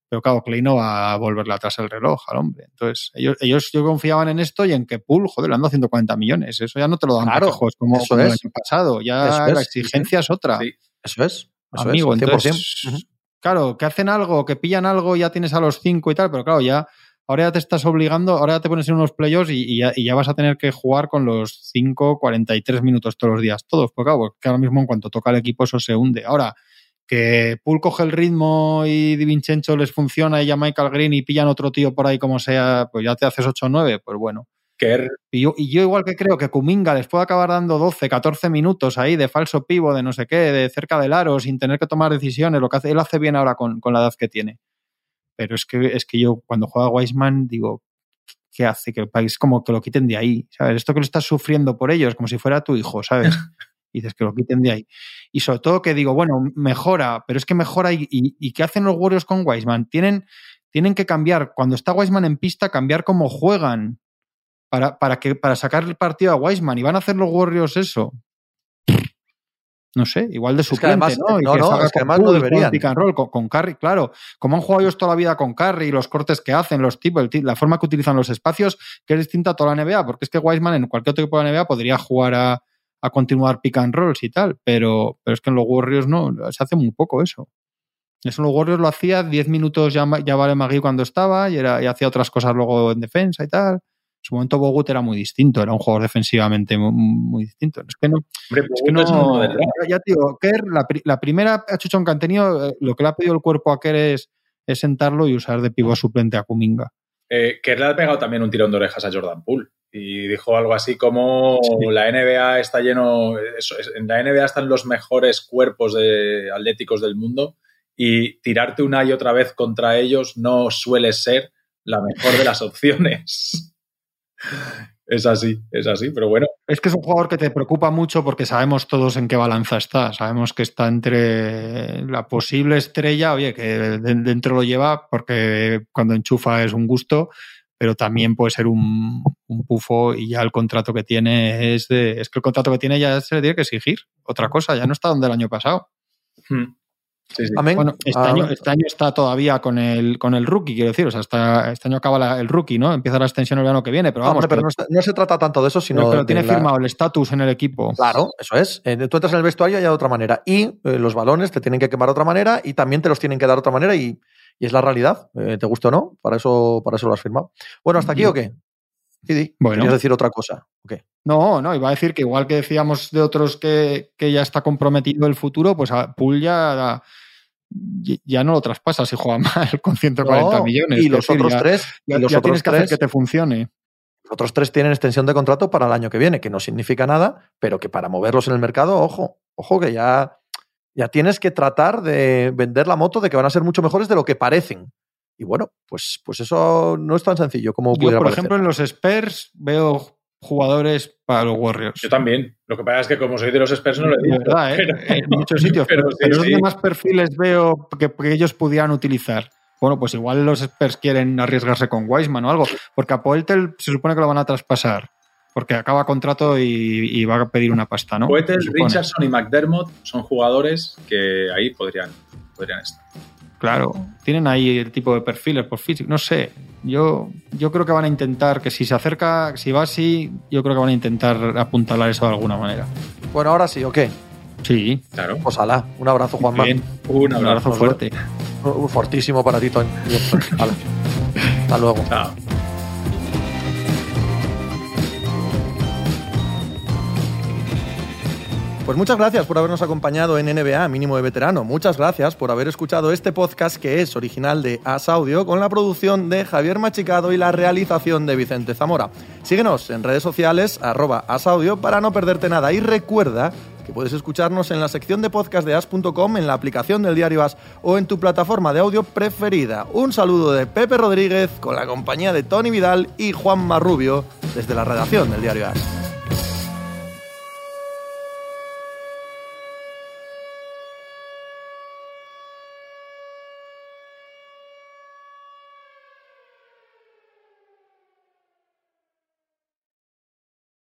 pero claro, Clay no va a volverle atrás el reloj al hombre. Entonces, ellos, ellos yo confiaban en esto y en que Pool, joder, le han dado 140 millones. Eso ya no te lo dan Claro, para como, el es. año pasado. Ya Eso es, la exigencia es otra. Sí. Eso es. Eso Amigo, es, 100%. entonces, claro, que hacen algo, que pillan algo, ya tienes a los cinco y tal, pero claro, ya ahora ya te estás obligando, ahora ya te pones en unos playoffs y, y ya, y ya vas a tener que jugar con los 5, 43 minutos todos los días, todos, porque claro, porque ahora mismo en cuanto toca el equipo eso se hunde. Ahora, que Pool coge el ritmo y Di Vincenzo les funciona y ya Michael Green y pillan otro tío por ahí como sea, pues ya te haces 8 o 9, pues bueno. Kerr, Y yo, y yo igual que creo que Kuminga les puede acabar dando 12, 14 minutos ahí de falso pivo, de no sé qué, de cerca del aro, sin tener que tomar decisiones, lo que hace, él hace bien ahora con, con la edad que tiene. Pero es que, es que yo cuando juega Weisman digo, ¿qué hace? Que el país como que lo quiten de ahí, ¿sabes? Esto que lo estás sufriendo por ellos, como si fuera tu hijo, ¿sabes? Y dices que lo quiten de ahí. Y sobre todo que digo, bueno, mejora, pero es que mejora y, y, y ¿qué hacen los Warriors con Weisman? Tienen, tienen que cambiar, cuando está Weisman en pista, cambiar cómo juegan para, para, que, para sacar el partido a Wiseman. ¿Y van a hacer los Warriors eso? No sé, igual de que suplente, además- ¿no? Y no, que no, es que además no con deberían. pick and roll, con, con Curry, claro. Como han jugado ellos toda la vida con Curry, los cortes que hacen, los tipos, la forma que utilizan los espacios, que es distinta a toda la NBA, porque es que Wiseman en cualquier otro equipo de la NBA podría jugar a, a continuar pick and rolls y tal, pero, pero es que en los Warriors no, se hace muy poco eso. Eso en los Warriors lo hacía 10 minutos ya, ya vale Magui cuando estaba y, era, y hacía otras cosas luego en defensa y tal. En su momento Bogut era muy distinto, era un jugador defensivamente muy, muy distinto. Es que no, hombre, es que es no draft. ya, tío, Kerr, la, la primera achuchón que han tenido, eh, lo que le ha pedido el cuerpo a Kerr es, es sentarlo y usar de pivo suplente a Kuminga. Eh, Kerr le ha pegado también un tirón de orejas a Jordan Poole y dijo algo así como Sí. la NBA está lleno, eso es, en la NBA están los mejores cuerpos de atléticos del mundo y tirarte una y otra vez contra ellos no suele ser la mejor de las opciones. Es así, es así, pero bueno, Es que es un jugador que te preocupa mucho porque sabemos todos en qué balanza está. Sabemos que está entre la posible estrella, oye, que de- dentro lo lleva porque cuando enchufa es un gusto, pero también puede ser un, un pufo y ya el contrato que tiene es de. Es que el contrato que tiene ya se le tiene que exigir. Otra cosa, ya no está donde el año pasado. hmm, sí, sí. Amén. Bueno, este, Amén. año, este año está todavía con el, con el rookie, quiero decir. O sea, está, este año acaba la- el rookie, ¿no? Empieza la extensión el verano que viene, pero No, vamos, hombre, pero que- no, se trata tanto de eso, sino pero, pero de tiene la- firmado el estatus en el equipo. Claro, eso es. Eh, tú entras en el vestuario y hay de otra manera. Y eh, los balones te tienen que quemar de otra manera y también te los tienen que dar de otra manera y, y es la realidad. Eh, ¿Te gusta o no? Para eso, para eso lo has firmado. Bueno, ¿hasta aquí o qué? Didi, Bueno. ¿querías decir otra cosa? ¿O qué? No, no, iba a decir que igual que decíamos de otros que, que ya está comprometido el futuro, pues a Pool ya, ya no lo traspasas si juega mal con 140 No, millones. Y los decir, otros ya- tres, ya, y los ya otros tienes que tres, hacer que te funcione. los otros tres tienen extensión de contrato para el año que viene, que no significa nada, pero que para moverlos en el mercado, ojo, ojo que ya, ya tienes que tratar de vender la moto de que van a ser mucho mejores de lo que parecen. Y bueno, pues, pues eso no es tan sencillo como Yo, pudiera por parecer. ejemplo, en los Spurs veo jugadores para los Warriors. Yo también. Lo que pasa es que como soy de los expertos no lo he dicho. verdad, ¿eh? pero- en muchos sitios. pero Pero, sí, pero es sí. donde más perfiles veo que, que ellos pudieran utilizar. Bueno, pues igual los Spurs quieren arriesgarse con Wiseman o algo, porque a Poeltel se supone que lo van a traspasar, porque acaba contrato y, y va a pedir una pasta, ¿no? Supone. Richardson y McDermott son jugadores que ahí podrían, podrían estar. Claro, tienen ahí el tipo de perfiles por físico, no sé. Yo, yo creo que van a intentar que si se acerca, si va así, yo creo que van a intentar apuntalar eso de alguna manera. Bueno, ahora sí, ¿o qué? Sí. Claro. Pues ala, un abrazo, Juanma. Bien, un Un abrazo. fuerte. Uh, Fortísimo para ti, ala. Hasta luego. Chao. Pues muchas gracias por habernos acompañado en NBA Mínimo de Veterano. Muchas gracias por haber escuchado este podcast que es original de As Audio con la producción de Javier Machicado y la realización de Vicente Zamora. Síguenos en redes sociales arroba As Audio para no perderte nada y recuerda que puedes escucharnos en la sección de podcast de as.com, en la aplicación del diario As o en tu plataforma de audio preferida. Un saludo de Pepe Rodríguez con la compañía de Tony Vidal y Juan Marrubio desde la redacción del diario As.